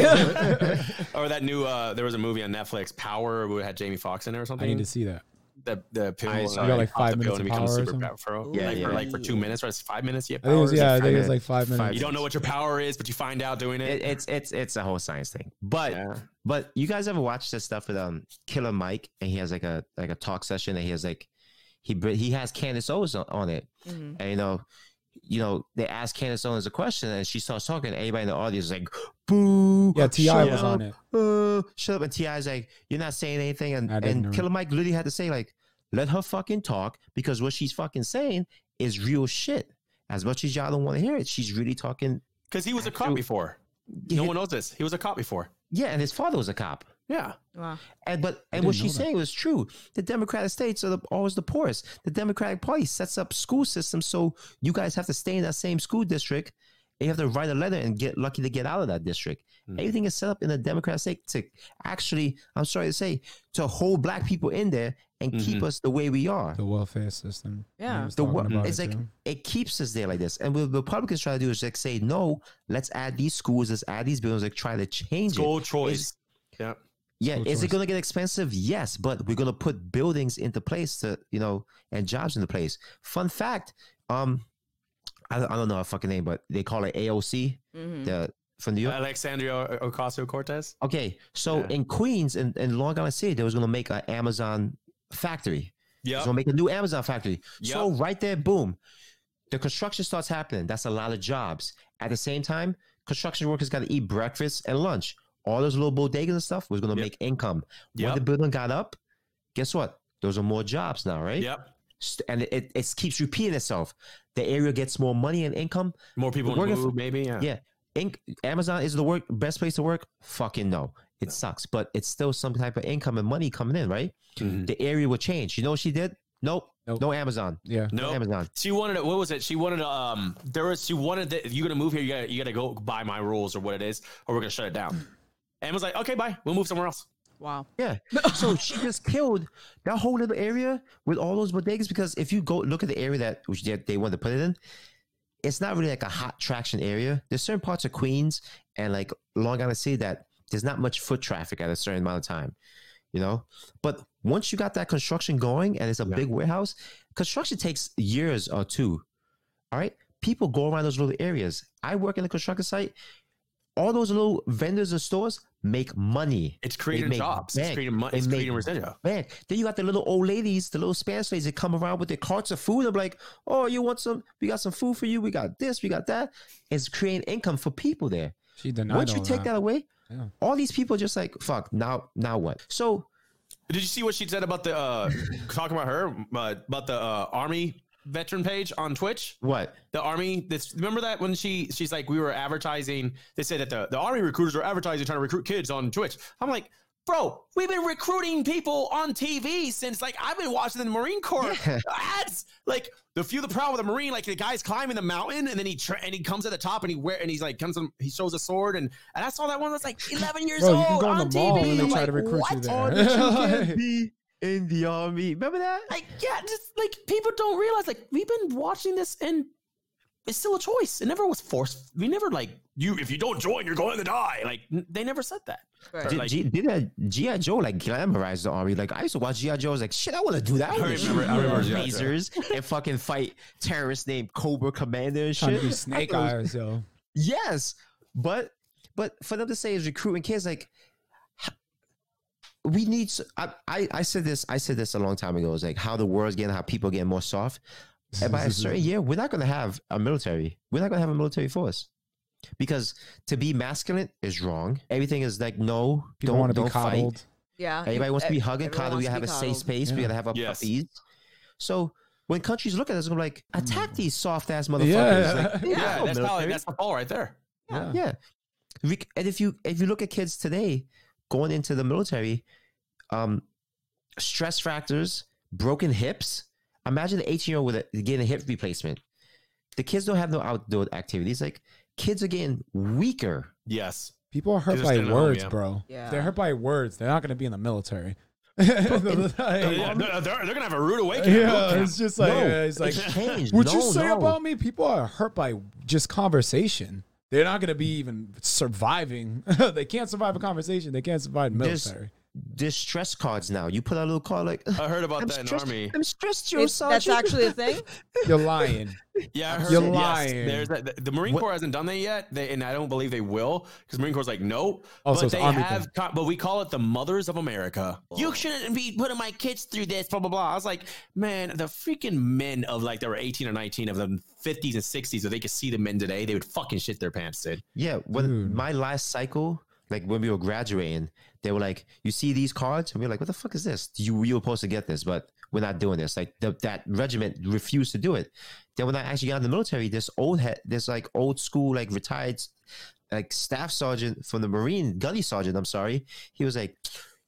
Or that new, uh, there was a movie on Netflix, Power, where it had Jamie Foxx in it or something. I need to see that. The the pill. I saw You got like pop five minutes and of power super something? powerful. Yeah, like, yeah. For, like for two minutes, right? It's five minutes. You have I think it was, powers. yeah, I think it was like five minutes. Five You don't know what your power is, but you find out doing it. It, it's it's it's a whole science thing. But Yeah. but you guys ever watch this stuff with um Killer Mike and he has like a like a talk session and he has like he br- he has Candace Owens on, on it Mhm. and you know you know they ask Candace Owens a question and she starts talking and everybody in the audience is like boo Yeah, T.I. shut was up, on it. uh, shut up and T.I.'s like you're not saying anything and and know. Killer Mike literally had to say like let her fucking talk because what she's fucking saying is real shit. As much as y'all don't want to hear it, she's really talking. Because he was a cop before. No one knows this. He was a cop before. Yeah, and his father was a cop. Yeah. Wow. And but and what she's that. saying was true. The Democratic states are the, always the poorest. The Democratic Party sets up school systems so you guys have to stay in that same school district. And you have to write a letter and get lucky to get out of that district. Mhm. Everything is set up in the Democratic state to actually, I'm sorry to say, to hold black people in there and keep Mhm. us the way we are. The welfare system. Yeah. The talking wo- it's it like too. it keeps us there like this. And what the Republicans try to do is like say, no, let's add these schools, let's add these buildings, like try to change it. School choice. Yeah. Yeah, School is it going to get expensive? Yes, but we're going to put buildings into place to, you know, and jobs into place. Fun fact, um, I, don't- I don't know her fucking name, but they call it AOC, hmm the from New York. Alexandria Ocasio Cortez. Okay, so Yeah. in Queens and in, Long Island City, they was going to make an Amazon factory. Yeah. To make a new Amazon factory. So Yep. right there, boom, the construction starts happening. That's a lot of jobs. At the same time, construction workers got to eat breakfast and lunch. All those little bodegas and stuff was going to Yep. make income. When Yep. the building got up, guess what? Those are more jobs now, right? Yep. And it, it, keeps repeating itself. The area gets more money and income. More people Working for- move, maybe. Yeah. Yeah. Inc- Amazon is the work best place to work. Fucking no, it sucks, but it's still some type of income and money coming in, right? Mhm. The area will change. You know what she did? Nope. Nope. No Amazon. Yeah. No Nope. Amazon. She wanted to, what was it? She wanted um, there was, she wanted that if you're going to move here, you got to you got to go by my rules or what it is, or we're going to shut it down. And was like, okay, bye. We'll move somewhere else. Wow. Yeah. so she just killed that whole little area with all those bodegas because if you go look at the area that which they, they want to put it in, it's not really like a hot traction area. There's certain parts of Queens and like Long Island City that there's not much foot traffic at a certain amount of time, you know. But once you got that construction going and it's a Yeah. big warehouse, construction takes years or two. All right, people go around those little areas. I work in the construction site. All those little vendors and stores make money. It's creating make jobs. It's creating money. It's creating residual. Man, then you got the little old ladies, the little Spanish ladies that come around with their carts of food. I'm like, oh, you want some? We got some food for you. We got this. We got that. It's creating income for people there. She denied Once you all take that, away, Yeah. all these people just like, fuck. Now, now what? So Did you see what she said about the, uh, talking about her, uh, about the uh, army veteran page on Twitch? what? the army this remember that when she she's like we were advertising they said that the, the army recruiters are advertising trying to recruit kids on twitch i'm like bro we've been recruiting people on tv since like i've been watching the marine corps ads like the few the proud with the marine like the guy's climbing the mountain and then he tra- and he comes at the top and he wear and he's like comes in, he shows a sword and and i saw that one that's like 11 years Bro, old on on the mall TV. and they try like, to recruit what? you there. You be in the army. Remember that? like yeah just like people don't realize like we've been watching this and it's still a choice it never was forced we never like you if you don't join you're going to die like n- they never said that Right. Did, like- G, did that GI Joe like glamorize the army? Like I used to watch GI Joe. I was like, shit, I want to do that. I, wanna remember- I remember lasers G.I. Joe. and fucking fight terrorists named Cobra Commander and shit. to be I snake thought it was- eyes, yo. Yes, but but for them to say is recruiting kids, like we need. I I said this. I said this a long time ago. It's like how the world's getting, how people getting more soft. And by a certain year, we're not going to have a military. We're not going to have a military force because to be masculine is wrong. Everything is like no, People don't want to be don't fight. coddled. Yeah. Everybody wants to be Ev- hugging, everyone coddled. We wants gotta have be a safe coddled. space. We gotta have our Yes. puppies. So when countries look at us, I'm like, attack these soft ass motherfuckers. Yeah. Like, yeah, no that's probably that's the ball right there Yeah. Yeah. We- And if you if you look at kids today going into the military, um, stress factors, broken hips. Imagine an 18 year old with a, getting a hip replacement. The kids don't have no outdoor activities. Like kids are getting weaker. yes People are hurt by they're staying at home, words, yeah. bro. Yeah. If they're hurt by words, they're not going to be in the military. yeah, they're, they're, they're gonna have a rude awakening yeah, it's just like No, uh, it's like it's changed. what No, you say no. about me? People are hurt by just conversation. They're not going to be even surviving. they can't survive a conversation. They can't survive There's- military. There's stress cards now. You put out a little card like, I heard about I'm that in stressed. army. I'm stressed, Joe It's- that's actually a thing. You're lying. Yeah, I heard You're it. Yes, lying. there's that. The, the Marine What- Corps hasn't done that yet, they, and I don't believe they will because Marine Corps is like no. Oh, but it's they Army have, co- but we call it the mothers of America. Oh. You shouldn't be putting my kids through this. Blah blah blah. I was like, man, the freaking men of like there were 18 or 19 of them 50s and 60s, if they could see the men today, they would fucking shit their pants, dude. Yeah, when Dude. my last cycle, like when we were graduating, they were like, "You see these cards?" And we are like, "What the fuck is this? You you were supposed to get this, but we're not doing this. Like the, that regiment refused to do it. Then when I actually got in the military, this old head, this like old school, like retired, like staff sergeant from the Marine, gunny sergeant. I'm sorry. He was like,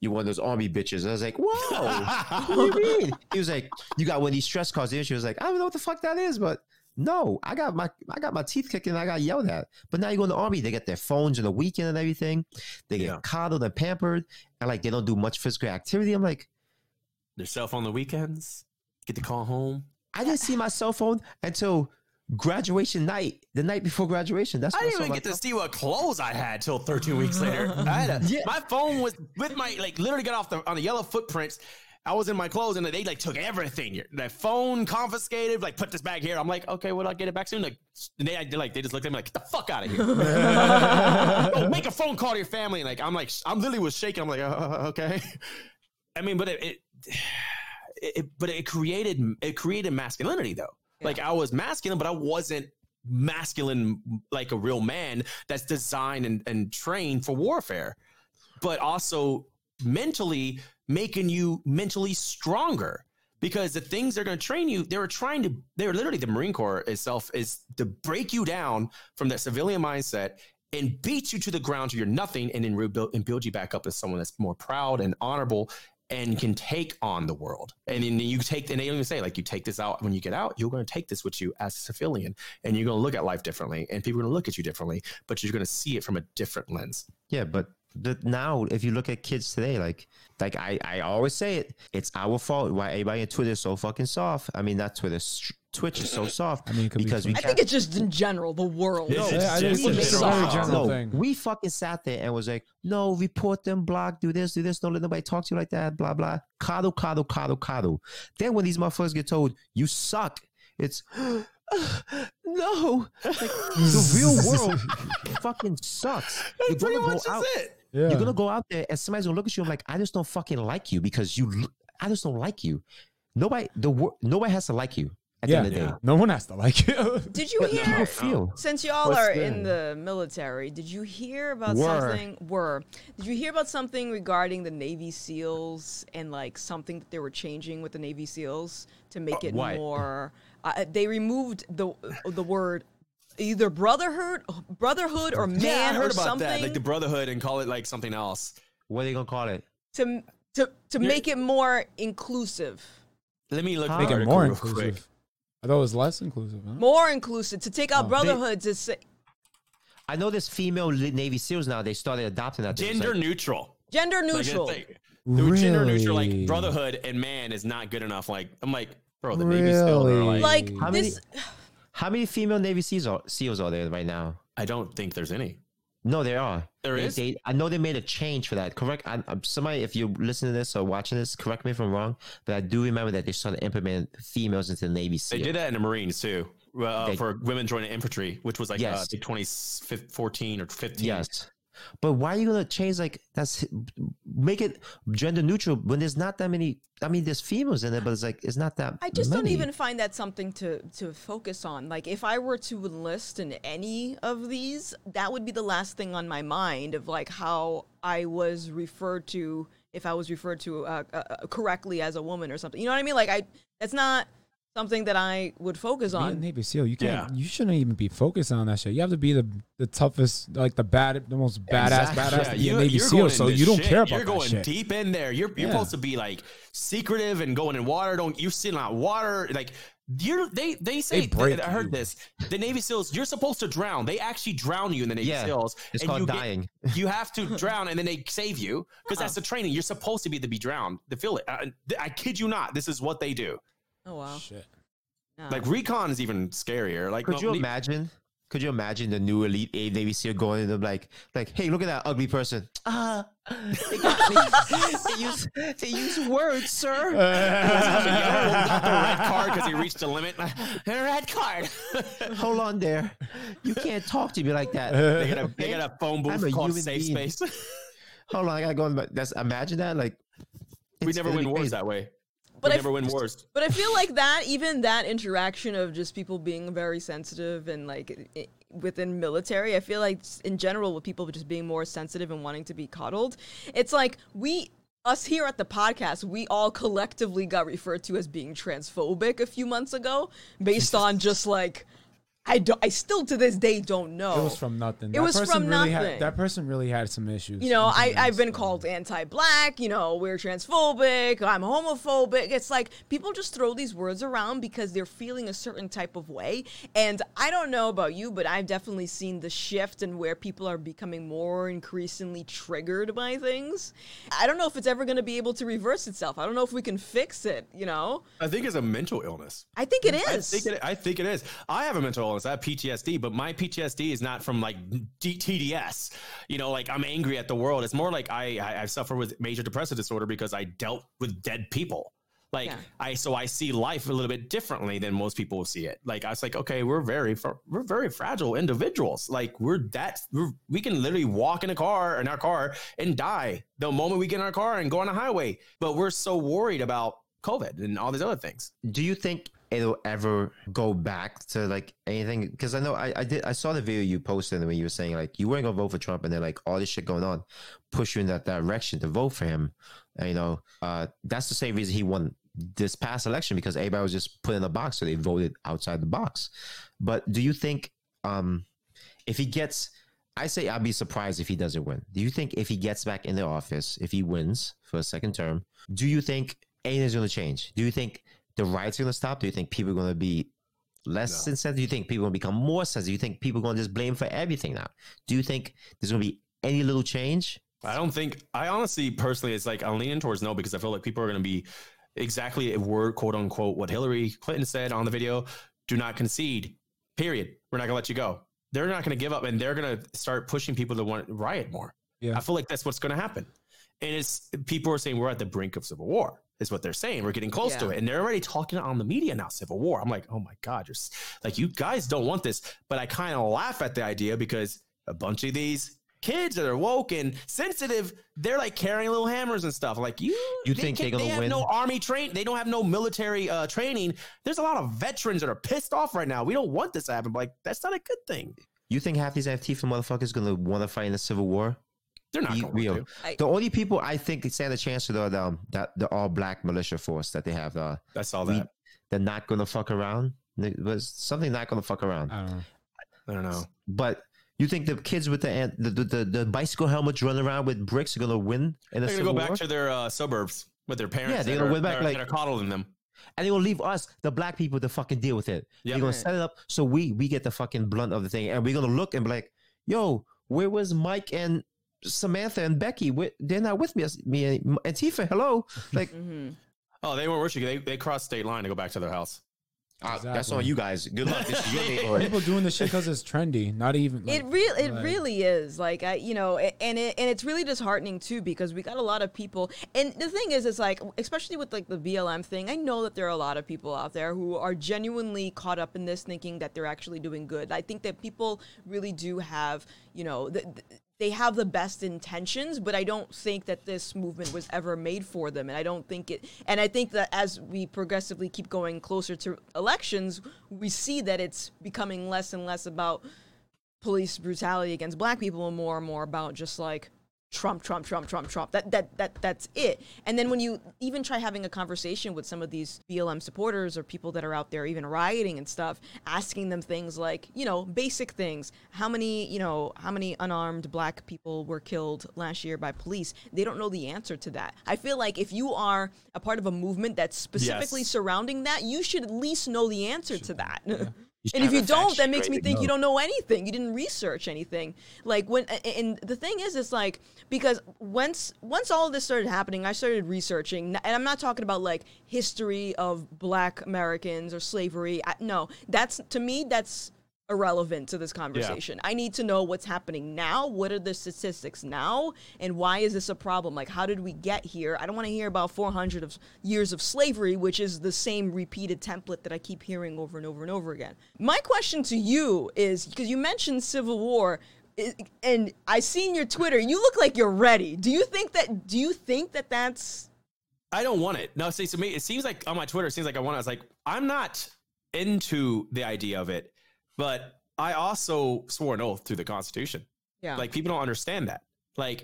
"You one of those army bitches." I was like, "Whoa, what do you mean?" He was like, "You got one of these stress cards." And she was like, "I don't know what the fuck that is, but." No, I got my I got my teeth kicked and I got yelled at. But now you go in the army, they get their phones in the weekend and everything. They get Yeah. coddled and pampered, and like they don't do much physical activity. I'm like, Their cell phone on the weekends. Get to call home. I didn't see my cell phone until graduation night, the night before graduation. That's I didn't saw even get to see what clothes I had till 13 weeks later. I had a, Yeah. my phone was with my like literally got off the on the yellow footprints. I was in my clothes and they like took everything. The phone confiscated. Like put this bag here. I'm like, okay, well I'll get it back soon. Like they like they just looked at me like, get the fuck out of here. oh, make a phone call to your family. And like I'm like I'm literally was shaking. I'm like, uh, okay. I mean, but it, it, it but it created it created masculinity though. Like I was masculine, but I wasn't masculine like a real man that's designed and, and trained for warfare, but also mentally making you mentally stronger. Because the things they're going to train you, they were trying to, they're literally the Marine Corps itself is to break you down from that civilian mindset and beat you to the ground to you're nothing and then rebuild and build you back up as someone that's more proud and honorable and can take on the world. And then you take, and they even say, like, you take this out when you get out, you're going to take this with you as a civilian and you're going to look at life differently and people are going to look at you differently, but you're going to see it from a different lens. Yeah, but the, now if you look at kids today, like like I, I always say it, it's our fault why everybody on Twitter is so fucking soft. I mean, not Twitter, s- Twitch is so soft. I mean, it be because we I think it's just in general the world. It's Yeah, I it's a a very general- general no, thing. we fucking sat there and was like, no, report them, block, do this, do this, don't let nobody talk to you like that, blah blah. Coddle, coddle, coddle, coddle. Then when these motherfuckers get told you suck, it's no. Like, the real world fucking sucks. You're Pretty gonna go much out. it. Yeah. You're gonna go out there and somebody's gonna look at you and like, I just don't fucking like you because you. I just don't like you. Nobody, the wor- nobody has to like you at Yeah. the end of the day. No one has to like you. Did you But hear? people feel. Since y'all What's are the- in the military, did you hear about Were. something? Were did you hear about something regarding the Navy SEALs and like something that they were changing with the Navy SEAls to make it what? more? Uh, they removed the the word either brotherhood, brotherhood or man yeah, I heard or about something that, like the brotherhood, and call it like something else. What are they gonna call it? to to to You're- make it more inclusive, Let me look. Huh? Make it more inclusive. quick. I thought it was less inclusive. Huh? more inclusive to take out Oh. brotherhood to say I know there's female Navy SEALs now. They started adopting that. Gender like- neutral. gender neutral. it's like- the Gender neutral, like brotherhood and man is not good enough. Like I'm like, bro, the Navy still are like, like How many- this. How many female Navy SEALs are, SEALs are there right now? I don't think there's any. No, there are. There They- is? they- I know they made a change for that. Correct. I, I'm, somebody, if you're listening to this or watching this, correct me if I'm wrong, but I do remember that they started implementing females into the Navy They did that in the Marines too, uh, They- for women joining infantry, which was like uh, Yes. Think 2014 or 15. Yes. But why are you gonna change like that's make it gender neutral when there's not that many? I mean, there's females in it, but it's like it's not that. I just don't even find that something to to focus on. Like if I were to enlist in any of these, that would be the last thing on my mind of like how I was referred to if I was referred to uh, uh, uh, correctly as a woman or something. You know what I mean? Like I that's not something that I would focus Being a on. Navy SEAL, you can't. Yeah. You shouldn't even be focused on that shit. You have to be the the toughest, like the bad, the most badass, Exactly. badass Yeah, to be you- Navy you're SEAL. going So you don't shit. care about You're that going shit. deep in there. You're you're Yeah. supposed to be like secretive and going in water. Don't you sitting out water like. You're, they they say break I heard you. this. The Navy SEALs, you're supposed to drown. They actually drown you in the Navy Yeah, SEALs. It's and called you get- dying. you have to drown and then they save you because that's the training. You're supposed to be to be drowned to feel it. Uh, I, I kid you not. This is what they do. Oh wow. Shit. No. Like recon is even scarier. Like Could no, you le- imagine? Could you imagine the new elite A Navy SEAL going in them like, like, hey, look at that ugly person. Ah, they, got, they, they use they use words, sir. got the red card because he reached the limit. red card. Hold on there. You can't talk to me like that. they got a they got a phone I'm booth a called Safe being. Space. Hold on, I gotta go. In, that's imagine that. Like, we never gonna win wars crazy. that way. But we I never win wars. But I feel like that, even that interaction of just people being very sensitive and like i- within military, I feel like in general with people just being more sensitive and wanting to be coddled, it's like we us here at the podcast, we all collectively got referred to as being transphobic a few months ago based on just like I don't I still to this day don't know. It was from nothing. It That was person from really nothing. Had, that person really had some issues. you know, I I've been called anti-black, you know, we're transphobic, I'm homophobic. It's like people just throw these words around because they're feeling a certain type of way. And I don't know about you, but I've definitely seen the shift in where people are becoming more increasingly triggered by things. I don't know if it's ever going to be able to reverse itself. I don't know if we can fix it, you know? I think it's a mental illness. I think it is. I think it, I think it is. I have a mental illness. I have PTSD, but my PTSD is not from like D- TDS. You know, like I'm angry at the world. It's more like I, I I suffer with major depressive disorder because I dealt with dead people. Like Yeah. I, so I see life a little bit differently than most people see it. Like I was like, okay, we're very, fr- we're very fragile individuals. Like we're that, we're, we can literally walk in a car, in our car, and die the moment we get in our car and go on a highway. But we're so worried about COVID and all these other things. do you think it'll ever go back to like anything because i know I, I did i saw the video you posted when you were saying like you weren't gonna vote for trump and then like all this shit going on push you in that direction to vote for him and, you know uh that's the same reason he won this past election because everybody was just put in a box so they voted outside the box but do you think um if he gets I say I'd be surprised if he doesn't win. Do you think if he gets back in the office, if he wins for a second term, do you think anything's going to change? Do you think the riots are going to stop? Do you think people are going to be less No. sensitive? Do you think people are going to become more sensitive? Do you think people are going to just blame for everything now? Do you think there's going to be any little change? I don't think I honestly personally it's like I'm leaning towards no because I feel like people are going to be exactly a word quote unquote what Hillary Clinton said on the video do not concede period we're not going to let you go they're not going to give up and they're going to start pushing people to want riot more Yeah. I feel like that's what's going to happen and it's people are saying we're at the brink of civil war is what they're saying we're getting close to it and they're already talking on the media now civil war I'm like oh my god you're like you guys don't want this but I kind of laugh at the idea because a bunch of these kids that are woke and sensitive, they're like carrying little hammers and stuff. Like you, You they think can't- they're gonna they have win? no army train. They don't have no military uh, training. There's a lot of veterans that are pissed off right now. We don't want this to happen. Like that's not a good thing. You think half these Antifa motherfuckers going to want to fight in a civil war? They're not going real. to. I- The only people I think that stand a chance are the, the, um, that the all black militia force that they have. Uh, I saw we- that. they're not going to fuck around. It was something not going to fuck around. I don't know. I don't know. But you think the kids with the the, the, the, the bicycle helmets running around with bricks are going to win in They're gonna civil go back war? to their uh, suburbs with their parents. Yeah, they're gonna win back, that are- like- that are coddling them. and they're going to leave us, the black people, to fucking deal with it. Yep. They're gonna set it up so we we get the fucking blunt of the thing, and we're going to look and be like, "Yo, where was Mike and Samantha and Becky? They're not with me. Me and Antifa. Hello, like Mhm. Oh, they weren't worshiping. They they crossed state line to go back to their house. ah, that's Exactly. on you guys. Good luck. This is your neighborhood. People doing this shit because it's trendy. Not even. Like, it really it like- really is like I, you know and it, and it's really disheartening too because we got a lot of people and the thing is it's like especially with like the BLM thing I know that there are a lot of people out there who are genuinely caught up in this thinking that they're actually doing good I think that people really do have you know th- th- they have the best intentions but I don't think that this movement was ever made for them. And I don't think it and I think that as we progressively keep going closer to elections we see that it's becoming less and less about police brutality against black people and more and more about just like Trump, Trump, Trump, Trump, Trump. That that that that's it. And then when you even try having a conversation with some of these BLM supporters or people that are out there even rioting and stuff, asking them things like, you know, basic things. How many, you know, how many unarmed black people were killed last year by police? They don't know the answer to that. I feel like if you are a part of a movement that's specifically Yes. surrounding that, you should at least know the answer to that. should And if you don't, that makes me think you don't know anything. You didn't research anything. Like when, and the thing is, it's like because once once all of this started happening, I started researching, and I'm not talking about like history of Black Americans or slavery. I, no, that's to me that's irrelevant to this conversation. I need to know what's happening now. What are the statistics now, and why is this a problem? Like, how did we get here? I don't want to hear about 400 of years of slavery, which is the same repeated template that I keep hearing over and over and over again. My question to you is because you mentioned Civil War. And I seen your Twitter. You look like you're ready. Do you think that? Do you think that that's? I don't want it. No, see, to me, it seems like on my Twitter, it seems like I want it. I was like, I'm not into the idea of it, but I also swore an oath to the Constitution. Yeah. Like people don't understand that. Like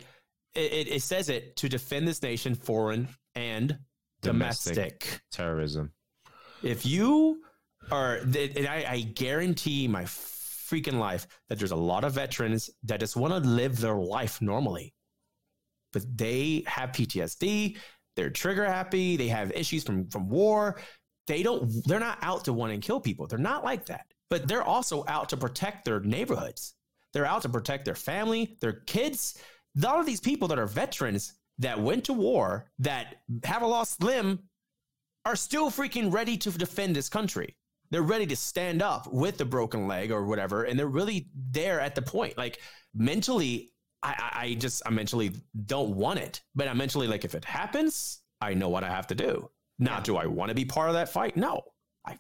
it, it, it says it to defend this nation, foreign and Domestic. domestic. Terrorism. If you are, and I, I guarantee my freaking life that there's a lot of veterans that just want to live their life normally, but they have PTSD. They're trigger happy. They have issues from from war. They don't. They're not out to want and kill people. They're not like that. But they're also out to protect their neighborhoods. They're out to protect their family, their kids. A lot of these people that are veterans that went to war that have a lost limb are still freaking ready to defend this country. They're ready to stand up with the broken leg or whatever, and they're really there at the point. Like mentally, I, I I just I mentally don't want it, but I'm mentally like if it happens, I know what I have to do. Now, Yeah. do I want to be part of that fight? No, I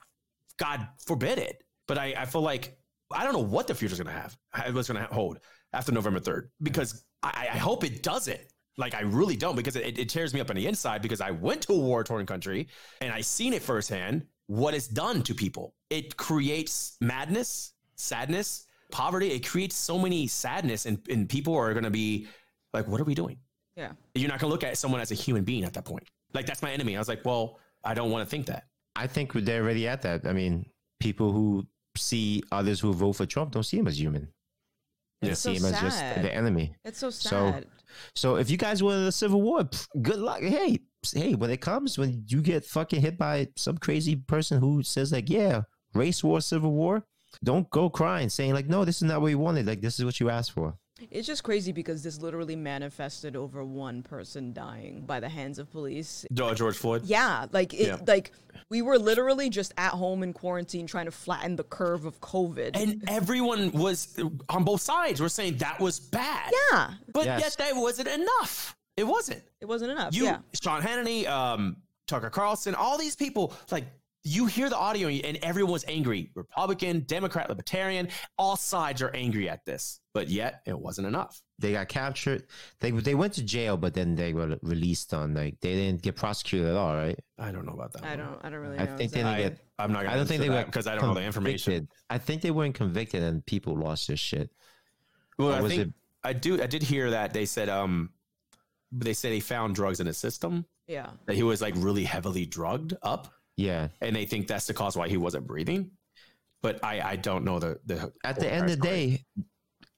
God forbid it. But I, I feel like I don't know what the future's going to have, what's going to hold after November 3rd, because I, I hope it doesn't. Like, I really don't, because it, it tears me up on the inside because I went to a war torn country and I seen it firsthand what it's done to people. It creates madness, sadness, poverty. It creates so many sadness, and, and people are going to be like, what are we doing? Yeah. You're not going to look at someone as a human being at that point. Like, that's my enemy. I was like, well, I don't want to think that. I think they're already at that. I mean, people who see others who vote for Trump don't see him as human. They It's see so him as just the enemy. It's so sad. So so if you guys wanted the civil war, good luck. Hey, hey, when it comes, when you get fucking hit by some crazy person who says like, yeah, race war, civil war, don't go crying, saying like, no, this is not what you wanted. Like this is what you asked for. It's just crazy because this literally manifested over one person dying by the hands of police. George Floyd. Yeah, like it, Yeah. like we were literally just at home in quarantine trying to flatten the curve of COVID. And everyone was on both sides. We're saying that was bad. yeah, But Yes. yet that wasn't enough. It wasn't. it wasn't enough. You, yeah, Sean Hannity, um, Tucker Carlson, all these people, like you hear the audio and everyone's angry. Republican, Democrat, Libertarian, all sides are angry at this. But yet it wasn't enough. They got captured. They they went to jail, but then they were released on like they didn't get prosecuted at all, right? I don't know about that. I one. don't, I don't really I know. think they didn't get. I'm not gonna I don't think they answer were because I don't know the information. I think they weren't convicted, and people lost their shit. Well, Or I was think it- I do. I did hear that they said um, they said they found drugs in his system Yeah, that he was like really heavily drugged up, Yeah. and they think that's the cause why he wasn't breathing. But I I don't know the the At the end of the day,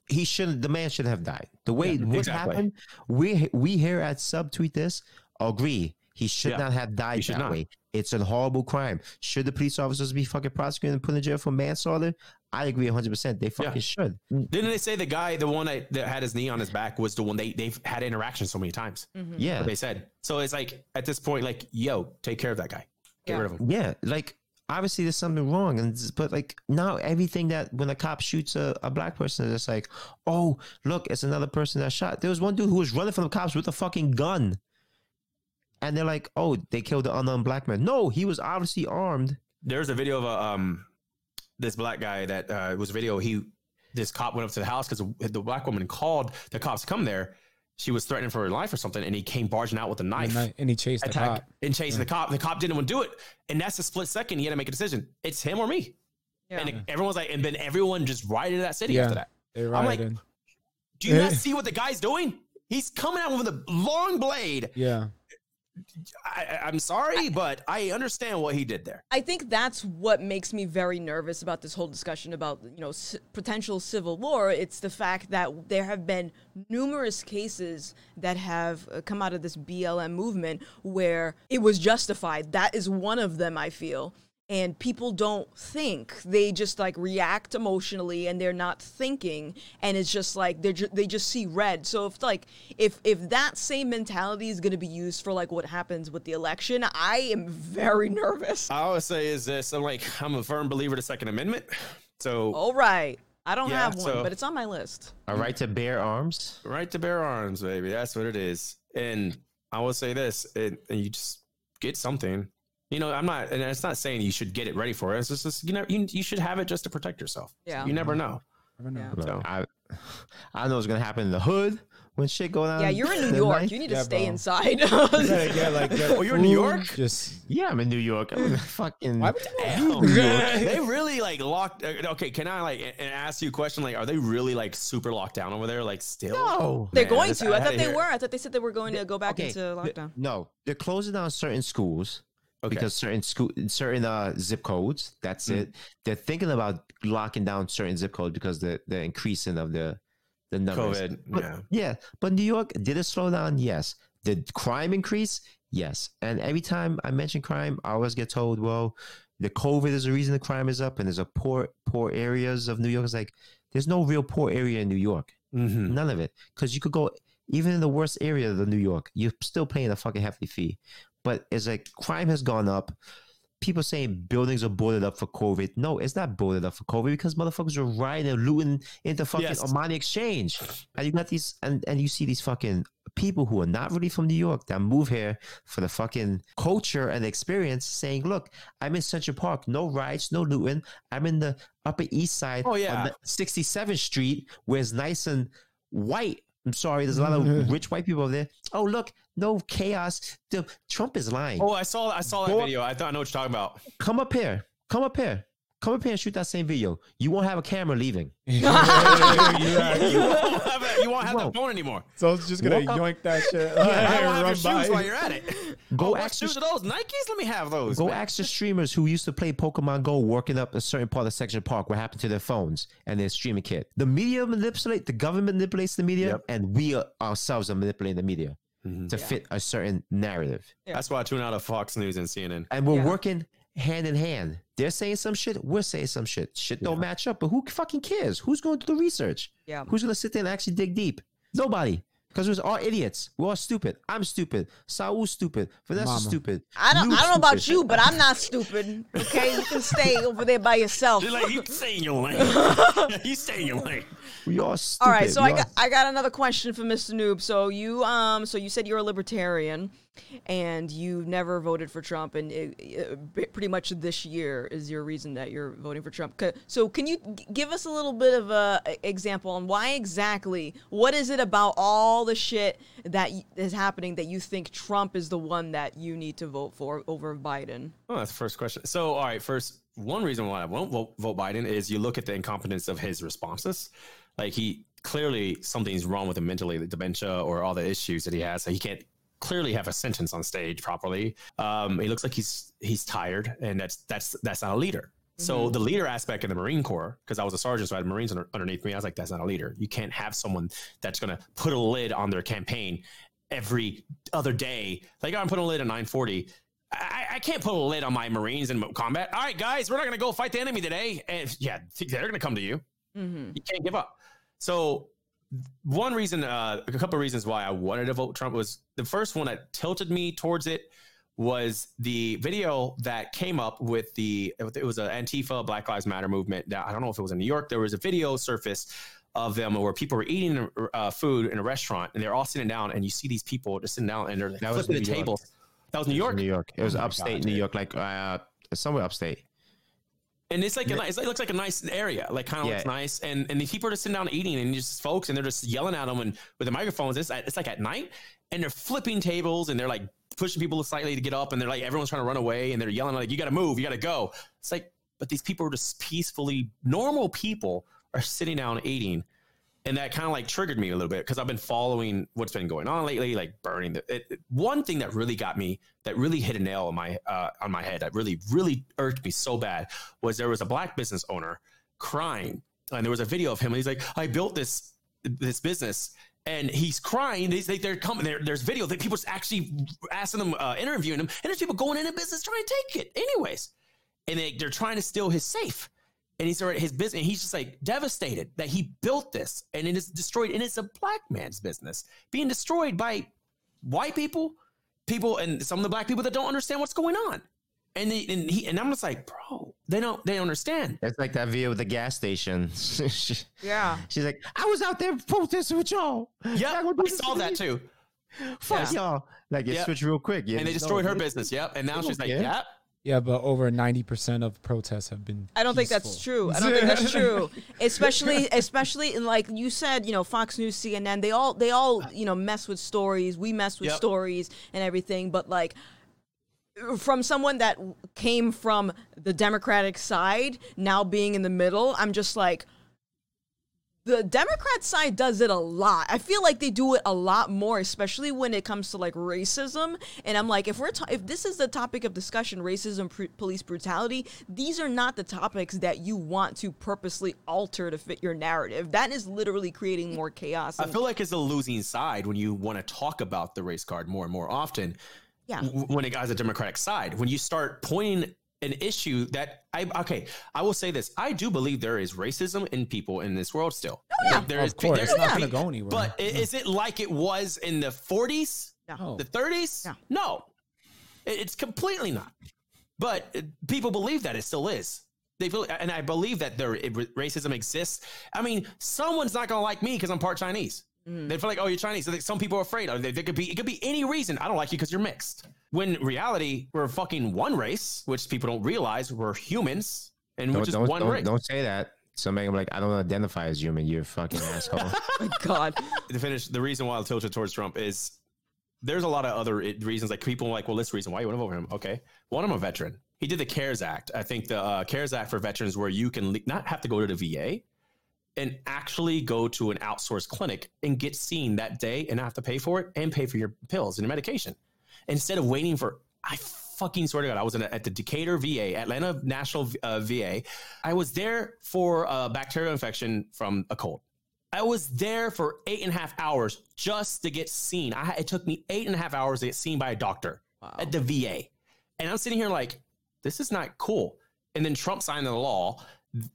he shouldn't. The man should have died. The way Yeah, what exactly. happened, we we here at Subtweet this agree. He should Yeah, not have died that not. way. It's a horrible crime. Should the police officers be fucking prosecuted and put in jail for manslaughter? I agree 100. percent They fucking Yeah. should. Didn't they say the guy, the one that, that had his knee on his back, was the one they they've had interaction so many times? Yeah, They said so. It's like at this point, like, yo, take care of that guy. Get Yeah. rid of him. yeah. Like obviously there's something wrong, and but like now everything that when a cop shoots a, a black person, it's like, oh look, it's another person that shot. There was one dude who was running from the cops with a fucking gun. And they're like, oh, they killed the unarmed black man. No, he was obviously armed. There's a video of a um this black guy that uh, it was a video. He this cop went up to the house because the black woman called the cops to come there. She was threatening for her life or something, and he came barging out with a knife. I- and he chased the cop. and chasing the cop. The cop didn't want to do it, and that's a split second. He had to make a decision. It's him or me. yeah. And everyone's like, and then everyone just rioted into that city Yeah. after that. They I'm like, rioted. Do you not eh. see what the guy's doing? He's coming out with a long blade. yeah. I, I'm sorry, but I understand what he did there. I think that's what makes me very nervous about this whole discussion about you know c- potential civil war. It's the fact that there have been numerous cases that have uh, come out of this BLM movement where it was justified. That is one of them. I feel. And people don't think; they just like react emotionally, and they're not thinking. And it's just like they're ju- they just see red. So if like if if that same mentality is going to be used for like what happens with the election, I am very nervous. I always say is this: I'm like, I'm a firm believer of the Second Amendment. So, All right. I don't Yeah, have one, so- but it's on my list. A right to bear arms. right to bear arms, baby. That's what it is. And I will say this: it, and you just get something. You know, I'm not, and it's not saying you should get it ready for it. It's just, just you know, you, you should have it just to protect yourself. Yeah. You never know. I know. Yeah. So- I, I know what's gonna happen in the hood, when shit go down. Yeah, you're in New York. night- You need to stay bro. inside. You gotta like, get Oh, you're in New York? Just Yeah, I'm in New York. I'm in fucking. Why would you- Damn. they really like locked. uh, Okay, can I like and ask you a question? Like, are they really like super locked down over there? Like, still? no. They're going to. I had thought they hear- were. I thought they said they were going to go back Okay, into th- lockdown. No, they're closing down certain schools Okay. because certain school, certain uh, zip codes. That's Mm. it. They're thinking about locking down certain zip codes because the the increasing of the the numbers. COVID. But, yeah. yeah, but New York did it slow down? Yes. Did crime increase? Yes. And every time I mention crime, I always get told, well, the COVID is the reason the crime is up, and there's a poor poor areas of New York. It's like there's no real poor area in New York. Mhm. None of it. Because you could go even in the worst area of the New York, you're still paying a fucking hefty fee. But it's like crime has gone up. People saying buildings are boarded up for COVID. No, it's not boarded up for COVID because motherfuckers are rioting and looting into fucking Yes. Armani Exchange. And you got these and, and you see these fucking people who are not really from New York that move here for the fucking culture and experience saying, Look, I'm in Central Park, no riots, no looting. I'm in the upper east side Oh, yeah. on 67th Street where it's nice and white. I'm sorry, there's a lot of rich white people over there. Oh, look, no chaos. The, Trump is lying. Oh, I saw. I saw that Go- video. I thought I know what you're talking about. Come up here. Come up here. Come up here and shoot that same video. You won't have a camera leaving. you won't have, a, you won't have that Won't. phone anymore. so it's just gonna Walk up- yoink that shit. I and won't have your run shoes by. while you're at it. Go oh, ask the shoes are those? Nikes? Let me have those. Go man. ask the streamers who used to play Pokemon Go working up a certain part of Section Park what happened to their phones and their streaming kit. The media manipulate, the government manipulates the media, Yep. and we are, ourselves are manipulating the media Mhm. to fit a certain narrative. That's why I tune out of Fox News and CNN. And we're Yeah. working hand in hand. They're saying some shit, we're saying some shit. Shit don't match up, but who fucking cares? Who's going to do the research? Yeah. Who's going to sit there and actually dig deep? Nobody. Because we're all idiots. We're all stupid. I'm stupid. Saul's stupid. Vanessa's Mama. stupid. I don't. You're I don't know about stupid. you, but I'm not stupid. Okay, you can stay over there by yourself. You're like, you stay in your lane. you stay in your lane. We all stupid. All right, so We I all- got I got another question for Mr. Noob. So you um so you said you're a libertarian, and you never voted for Trump, and it, it- pretty much this year is your reason that you're voting for Trump. So can you g- give us a little bit of a a example on why exactly? What is it about all the shit that is happening that you think Trump is the one that you need to vote for over Biden? Oh, that's the first question. So, all right, first, one reason why I won't vote, vote Biden is you look at the incompetence of his responses. Like he clearly something's wrong with him mentally, the dementia or all the issues that he has. So he can't clearly have a sentence on stage properly. Um, he looks like he's he's tired, and that's that's that's not a leader. So the leader aspect in the Marine Corps, because I was a sergeant, so I had Marines under, underneath me. I was like, that's not a leader. You can't have someone that's going to put a lid on their campaign every other day. Like I'm putting a lid at 940. I, I can't put a lid on my Marines in combat. All right, guys, we're not going to go fight the enemy today. And yeah, they're going to come to you. Mm-hmm. You can't give up. So one reason, uh, a couple of reasons why I wanted to vote Trump was the first one that tilted me towards it was the video that came up with the it was an Antifa Black Lives Matter movement. Now, I don't know if it was in New York. There was a video surface of them where people were eating uh, food in a restaurant and they're all sitting down and you see these people just sitting down and they're That was flipping the New York. That was New York. New York. It was Oh upstate God, New. York, like uh, somewhere upstate. And it's like a nice, it looks like a nice area, like kind of Yeah. looks nice. And and these people are just sitting down eating, and just folks, and they're just yelling at them and with the microphones. It's it's like at night, and they're flipping tables, and they're like pushing people slightly to get up, and they're like everyone's trying to run away, and they're yelling like you got to move, you got to go. It's like, but these people are just peacefully normal people are sitting down eating, and that kind of like triggered me a little bit because I've been following what's been going on lately, like burning the. It, one thing that really got me, that really hit a nail on my uh, on my head, that really really irked me so bad, was there was a black business owner crying, and there was a video of him, and he's like, "I built this this business." And he's crying. Like, they're coming. There, there's video that people's actually asking them, uh, interviewing him, and there's people going into business trying to take it, anyways. And they, they're trying to steal his safe and he's already his business. And he's just like devastated that he built this and it is destroyed. And it's a black man's business being destroyed by white people, people, and some of the black people that don't understand what's going on. And they, and he and I'm just like, bro, they don't they don't understand. It's like that video with the gas station. Yeah. She's like, I was out there protesting with y'all. Yeah, Y'all gonna do I saw that too. Fuck Yeah. y'all. Like it Yeah. switched real quick. Yeah, And they destroyed her business. Yep. And now she's don't like, care. yep. Yeah, but over ninety percent of protests have been. I don't think that's true. I don't think that's true. Especially, especially in like you said, you know, Fox News, CNN, they all, they all, you know, mess with stories. We mess with Yep. stories and everything. But like, from someone that came from the Democratic side, now being in the middle, I'm just like, the Democrat side does it a lot. I feel like they do it a lot more, especially when it comes to like racism. And I'm like, if we're ta- if this is the topic of discussion, racism, pr- police brutality, these are not the topics that you want to purposely alter to fit your narrative. That is literally creating more chaos. I feel like it's a losing side when you want to talk about the race card more and more often. Yeah. When it has a Democratic side, when you start pointing an issue that I okay, I will say this: I do believe there is racism in people in this world still. Oh, yeah. there Of is. course, there's it's not gonna go anywhere. But i- is it like it was in the 40s, No. the 30s? Yeah. No, it's completely not. But uh, people believe that it still is. They feel, and I believe that there it, racism exists. I mean, someone's not gonna like me because I'm part Chinese. They feel like, oh, you're Chinese. So they- some people are afraid. Or they, they could be. It could be any reason. I don't like you because you're mixed. When reality, we're fucking one race, which people don't realize. We're humans, and we're Don't, just don't, one don't, race. don't say that. Somebody I'm like, I don't identify as human. You're fucking asshole. my God. to finish, the reason why I tilted towards Trump is there's a lot of other reasons. Like people are like, well, this reason why you want to vote for him. Okay, one, I'm a veteran. He did the CARES Act. I think the uh, CARES Act for veterans, where you can le- not have to go to the VA and actually go to an outsourced clinic and get seen that day and not have to pay for it and pay for your pills and your medication instead of waiting for. I fucking swear to God, I was in a, at the Decatur VA, Atlanta National uh, VA. I was there for a bacterial infection from a cold. I was there for eight and a half hours just to get seen. I, it took me eight and a half hours to get seen by a doctor at the VA. And I'm sitting here like, this is not cool. And then Trump signed the law.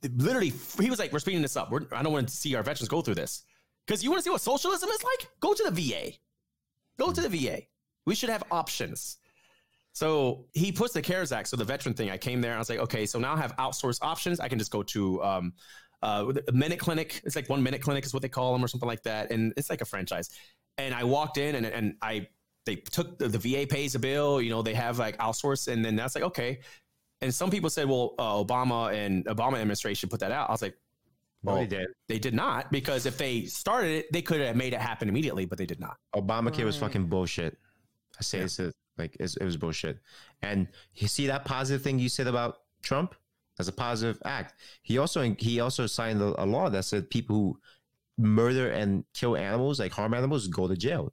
Literally, he was like, we're speeding this up. We're, I don't want to see our veterans go through this. Because you want to see what socialism is like? Go to the VA. Go to the VA. We should have options. So he puts the CARES Act. So the veteran thing, I came there. I was like, okay, so now I have outsourced options. I can just go to um, uh, a minute clinic. It's like one minute clinic is what they call them or something like that. And it's like a franchise. And I walked in and, and I, they took the, the VA pays a bill, you know, they have like outsource. And then that's like, okay. And some people said, well, uh, Obama and Obama administration put that out. I was like, Well, well, they did. they did not because if they started it, they could have made it happen immediately, but they did not. Obamacare was fucking bullshit. I say Yeah. this is like it's, it was bullshit. And you see that positive thing you said about Trump as a positive act. He also he also signed a, a law that said people who murder and kill animals, like harm animals, go to jail.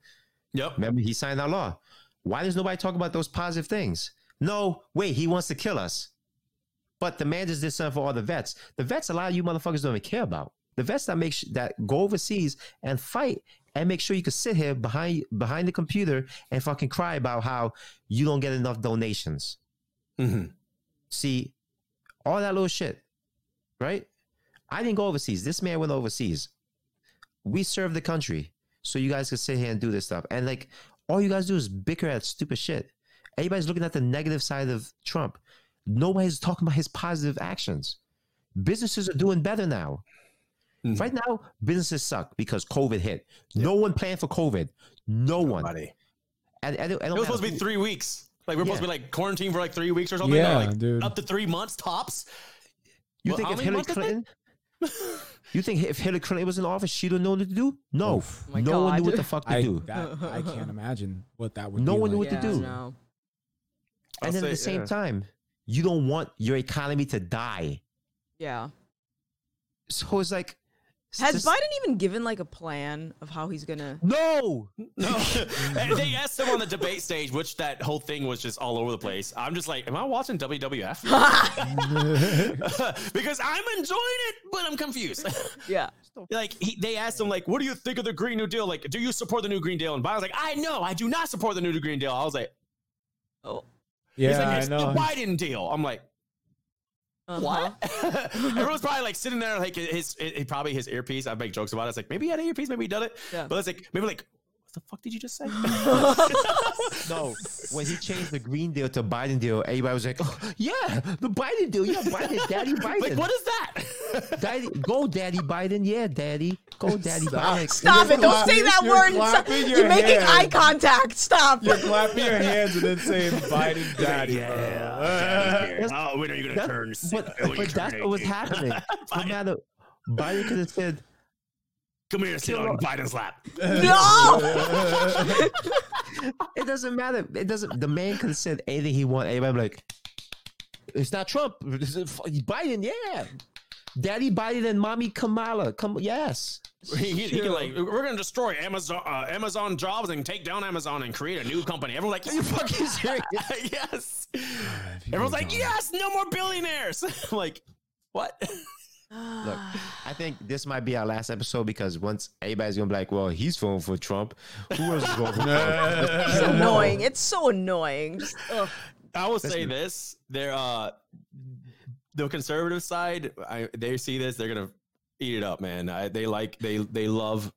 Yep. Remember, he signed that law. Why does nobody talk about those positive things? No, wait, he wants to kill us. But the man just did something for all the vets. The vets, a lot of you motherfuckers don't even care about. The vets that make sh- that go overseas and fight and make sure you can sit here behind behind the computer and fucking cry about how you don't get enough donations. hmm See, all that little shit, right? I didn't go overseas. This man went overseas. We serve the country, so you guys can sit here and do this stuff. And like, all you guys do is bicker at stupid shit. Everybody's looking at the negative side of Trump. Nobody's talking about his positive actions. Businesses are doing better now. Mhm. Right now, businesses suck because COVID hit. No one planned for COVID. No one. And, and, and It was supposed to be three weeks. Like we're supposed to be like quarantined for like three weeks or something. Yeah, or like dude. Up to three months tops. You Well, think if Hillary months is that? Clinton, you think if Hillary Clinton was in office, she'd have known what to do? No, Oh my no one knew what the fuck to I do. that, I can't imagine what that would. Be. No be one knew like. what to do. No. And I'll then at the same yeah. time, you don't want your economy to die. Yeah. So it's like, it's Has just- Biden even given like a plan of how he's gonna? No, No, they asked him on the debate stage, which that whole thing was just all over the place. I'm just like, am I watching WWF? because I'm enjoying it, but I'm confused. Yeah. like he, they asked him, like, what do you think of the Green New Deal? Like, do you support the new Green Deal? And Biden's like, I know, I do not support the new Green Deal. I was like, Oh. Yeah, he's like, I it's know. the Biden deal. I'm like, Uh-huh. what? Everyone's probably like sitting there, like his, his, probably his earpiece. I make jokes about it. It's like maybe he had an earpiece, maybe he done it. Yeah. But it's like maybe like what the fuck did you just say? No, when he changed the Green Deal to Biden deal, everybody was like, oh, "Yeah, the Biden deal. Yeah, Biden, Daddy Biden. like, what is that? Daddy, go, Daddy Biden. Yeah, Daddy, go, Daddy Biden." Stop it! Don't say that you're word. Stop. clapping You're making hands. eye contact. Stop. You're clapping your hands and then saying Biden daddy. bro. oh, when are you gonna That's- turn? But, oh, but that's what was happening. No matter, Biden could have said, Come here, sit on Biden's lap. no. "It doesn't matter. It doesn't." The man can have said anything he wants. Everybody be like, "It's not Trump. It's Biden. Yeah, Daddy Biden and Mommy Kamala. Come, yes." He, he can like, we're gonna destroy Amazon, uh, Amazon jobs and take down Amazon and create a new company. Everyone's like, are you fucking serious? yes. Everyone's like, yes, no more billionaires. Like, what? Look, I think this might be our last episode because once everybody's gonna be like, "Well, he's voting for Trump. Who else is voting for Trump?" It's annoying. It's so annoying. Just, ugh. I will say this: they're uh, the conservative side. I, they see this, they're gonna eat it up, man. I, they like they they love.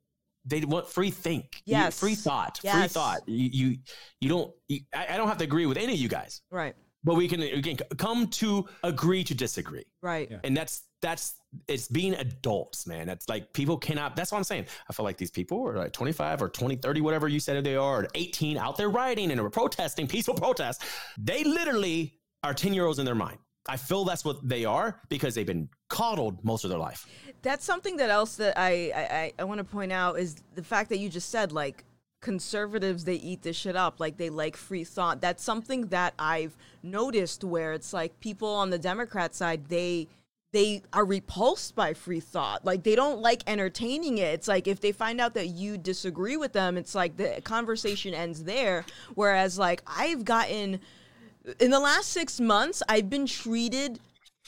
They want free think, You- Yes. free thought, free thought. You you, you don't. You, I, I don't have to agree with any of you guys, Right. But we can we can come to agree to disagree. Right. Yeah. and that's that's it's being adults man that's like people cannot that's what i'm saying i feel like these people are like 25 or 20 30 whatever you said they are or 18 out there rioting and are protesting peaceful protests they literally are 10 year olds in their mind i feel that's what they are because they've been coddled most of their life That's something that else that I I, I, I want to point out is the fact that you just said like conservatives they eat this shit up like they like free thought. That's something that I've noticed where it's like people on the Democrat side they they are repulsed by free thought. Like they don't like entertaining it. It's like if they find out that you disagree with them, it's like the conversation ends there. Whereas like I've gotten in the last six months, I've been treated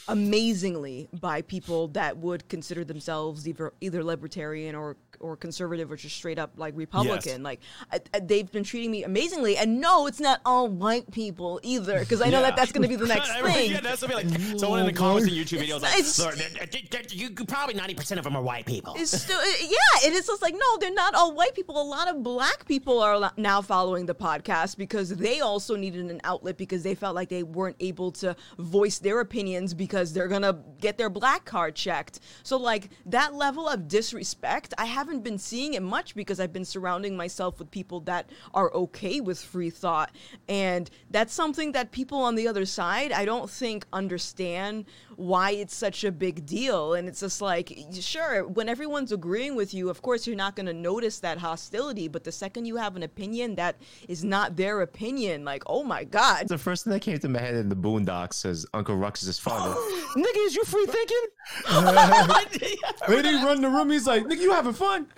amazingly by people that would consider themselves either either libertarian or or conservative or just straight up like Republican. Like I, I- they've been treating me amazingly. And no, it's not all white people either, because I know that that's going to be the next thing. yeah that's gonna be like someone in the comments in youtube videos like It's- "Lord, th- th- th- you probably 90% of them are white people It's still, yeah, and it's just like, no, they're not all white people. A lot of black people are now following the podcast because they also needed an outlet because they felt like they weren't able to voice their opinions because they're gonna get their black card checked. So, like, that level of disrespect, I haven't been seeing it much because I've been surrounding myself with people that are okay with free thought. And that's something that people on the other side, I don't think, understand why it's such a big deal. And it's just like, sure, when everyone's agreeing with you, of course, you're not going to notice that hostility. But the second you have an opinion that is not their opinion, like, oh my God. The first thing that came to my head in the Boondocks is Uncle Ruckus' father. Nigga, is you free thinking? Then he run the room. He's like, "Nigga, you having fun?"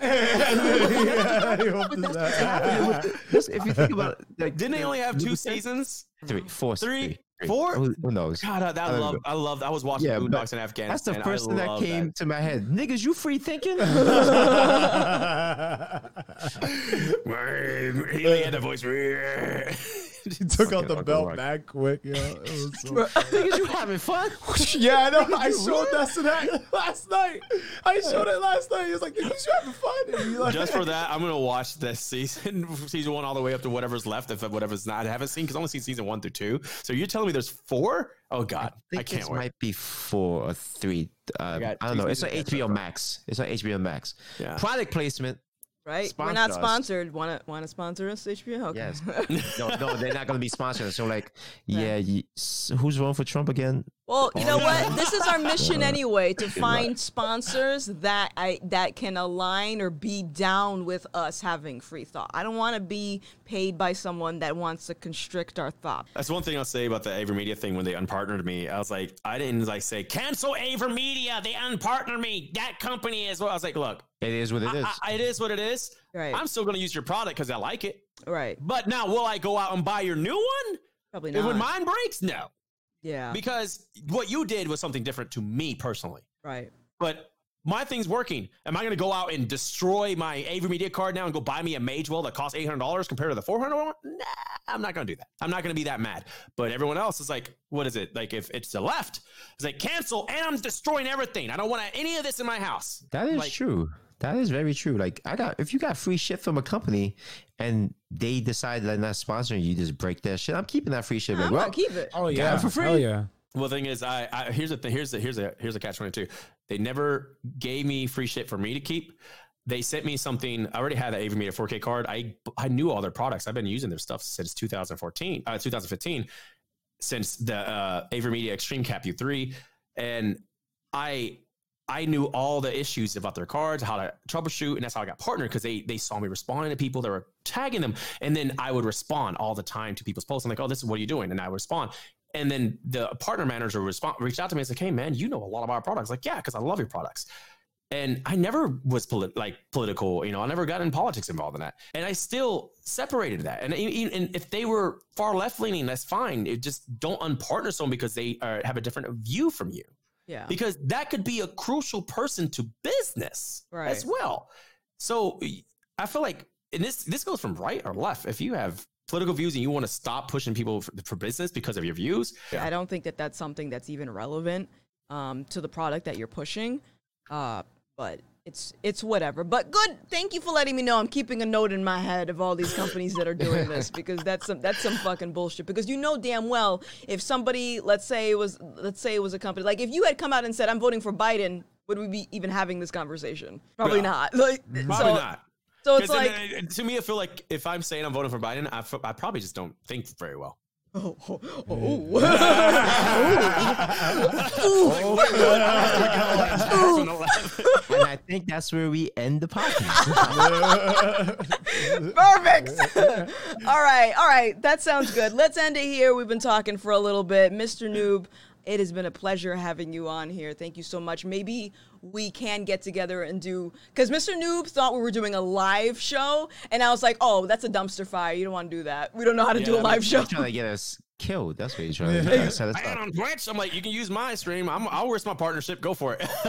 Just if you think about it, like, didn't they only have two seasons three, four, Three? three. Four? Who, who knows? God, I, that I love, know. I love. I was watching Yeah, but Boondocks in Afghanistan. That's the first thing that love came to my head. Niggas, you free thinking? he had the voice. he took out the belt Uncle back quick. Yo, it was so Niggas, you having fun? yeah, I know. I showed that to that last night. I showed it last night. He was like, "Niggas, you having fun?" Like, Just for that, I'm gonna watch this season, season one, all the way up to whatever's left. If whatever's not, I haven't seen because I only seen season one through two. So you're telling me there's four? Oh God, I, think can't this wait. might be four or three. Uh, got I don't know. It's like seasons to catch HBO. Max. It's like HBO Max. Yeah. Product placement. Right? We're not us. sponsored. Want to want to sponsor us, HBO? Okay. Yes. no, no, they're not going to be sponsoring. us. So, like, yeah, ye- s- who's running for Trump again? Well, you know what? This is our mission anyway to find sponsors that I that can align or be down with us having free thought. I don't want to be paid by someone that wants to constrict our thought. That's one thing I'll say about the AVerMedia thing when they unpartnered me. I was like, I didn't like say cancel AVerMedia. They unpartnered me. That company is what I was like. Look, It is what it is. I, I, it is what it is. Right. I'm still gonna use your product because I like it. Right. But now, will I go out and buy your new one? Probably not. And when mine breaks, no, Yeah. because what you did was something different to me personally. Right. but my thing's working. Am I going to go out and destroy my AVerMedia card now and go buy me a Magewell that costs eight hundred dollars compared to the four hundred one? Nah, I'm not going to do that. I'm not going to be that mad. But everyone else is like, what is it? Like if it's the left, it's like cancel and I'm destroying everything. I don't want any of this in my house. that is like- true. That is very true. Like I got if you got free shit from a company and they decide that they're not sponsoring you, just break that shit. I'm keeping that free shit. Like, I'm well, gonna keep it. Oh yeah, it for free. Hell yeah. Well, the thing is, I, I here's the thing. Here's the here's a here's a here's a catch twenty two. They never gave me free shit for me to keep. They sent me something. I already had an AVerMedia 4K card. I I knew all their products. I've been using their stuff since 2014, uh, 2015, since the uh, AVerMedia Extreme Cap U3, and I I knew all the issues about their cards, how to troubleshoot, and that's how I got partnered because they they saw me responding to people that were tagging them, and then I would respond all the time to people's posts. I'm like, oh, this is what are you doing, and I would respond. And then the partner manager respond, reached out to me and said, "Hey, man, you know a lot about our products." Like, yeah, because I love your products. And I never was polit- like political, you know. I never got in politics involved in that, and I still separated that. And, and if they were far left leaning, that's fine. It just don't unpartner someone because they uh, have a different view from you Yeah. because that could be a crucial person to business Right. as well. So I feel like, and this this goes from right or left. If you have political views and you want to stop pushing people for, for business because of your views, I don't think that that's something that's even relevant um, to the product that you're pushing. Uh, but it's it's whatever. But good. Thank you for letting me know. I'm keeping a note in my head of all these companies that are doing this because that's some that's some fucking bullshit. Because you know damn well if somebody, let's say it was let's say it was a company like if you had come out and said I'm voting for Biden, would we be even having this conversation? Probably No. not. Like probably so, not. So it's like uh, to me, I feel like if I'm saying I'm voting for Biden, I, f- I probably just don't think very well. Oh, oh, oh. and I think that's where we end the podcast. Perfect. all right, all right. That sounds good. Let's end it here. We've been talking for a little bit. Mr. Noob, it has been a pleasure having you on here. Thank you so much. Maybe we can get together and do because Mr. Noob thought we were doing a live show, and I was like, "Oh, that's a dumpster fire. You don't want to do that. We don't know how to do a live show." He's trying to get us killed. That's what he's trying to do. Set us And up. on Twitch, I'm like, you can use my stream. I'm, I'll risk my partnership. Go for it.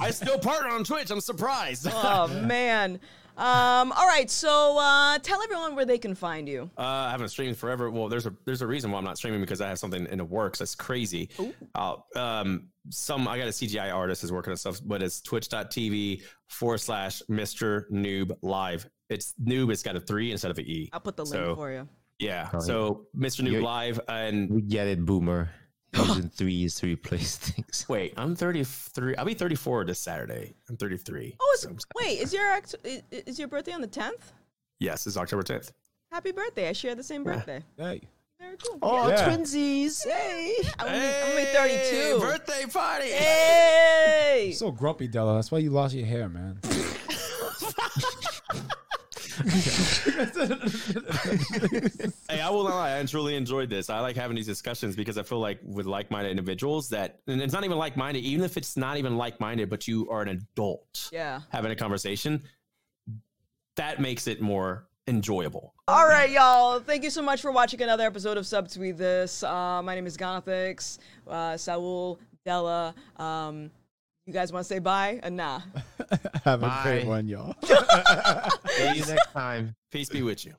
I still partner on Twitch. I'm surprised. oh man. Um, all right, so uh, tell everyone where they can find you. Uh, I haven't streamed forever. Well, there's a there's a reason why I'm not streaming because I have something in the works that's crazy. Uh, um, some I got a CGI artist is working on stuff, but it's twitch.tv forward slash Mr. Noob Live. It's noob. It's got a three instead of an E. I'll put the link for you. Yeah. Oh, So Mr. Noob You're- Live and We get it, boomer. Using threes to replace things. wait, I'm 33. I'll be 34 this Saturday. I'm 33. Oh, it's, So- wait, is your act- is your birthday on the tenth? yes, it's October 10th. Happy birthday! I share the same birthday. Hey. Very cool. Oh, Yeah. twinsies! Hey. I'm, only, I'm only 32. Birthday party. Hey! So grumpy, Della. That's why you lost your hair, man. Hey, I will not lie. I truly enjoyed this. I like having these discussions because I feel like with like-minded individuals that, and it's not even like-minded, even if it's not even like-minded, but you are an adult yeah. having a conversation, that makes it more enjoyable. All right, y'all. Thank you so much for watching another episode of Subtweet This. Uh, my name is Gothix, uh, Saul, Della. Um, you guys want to say bye? Uh, nah. Have a great one, y'all. See you next time. Peace be with you.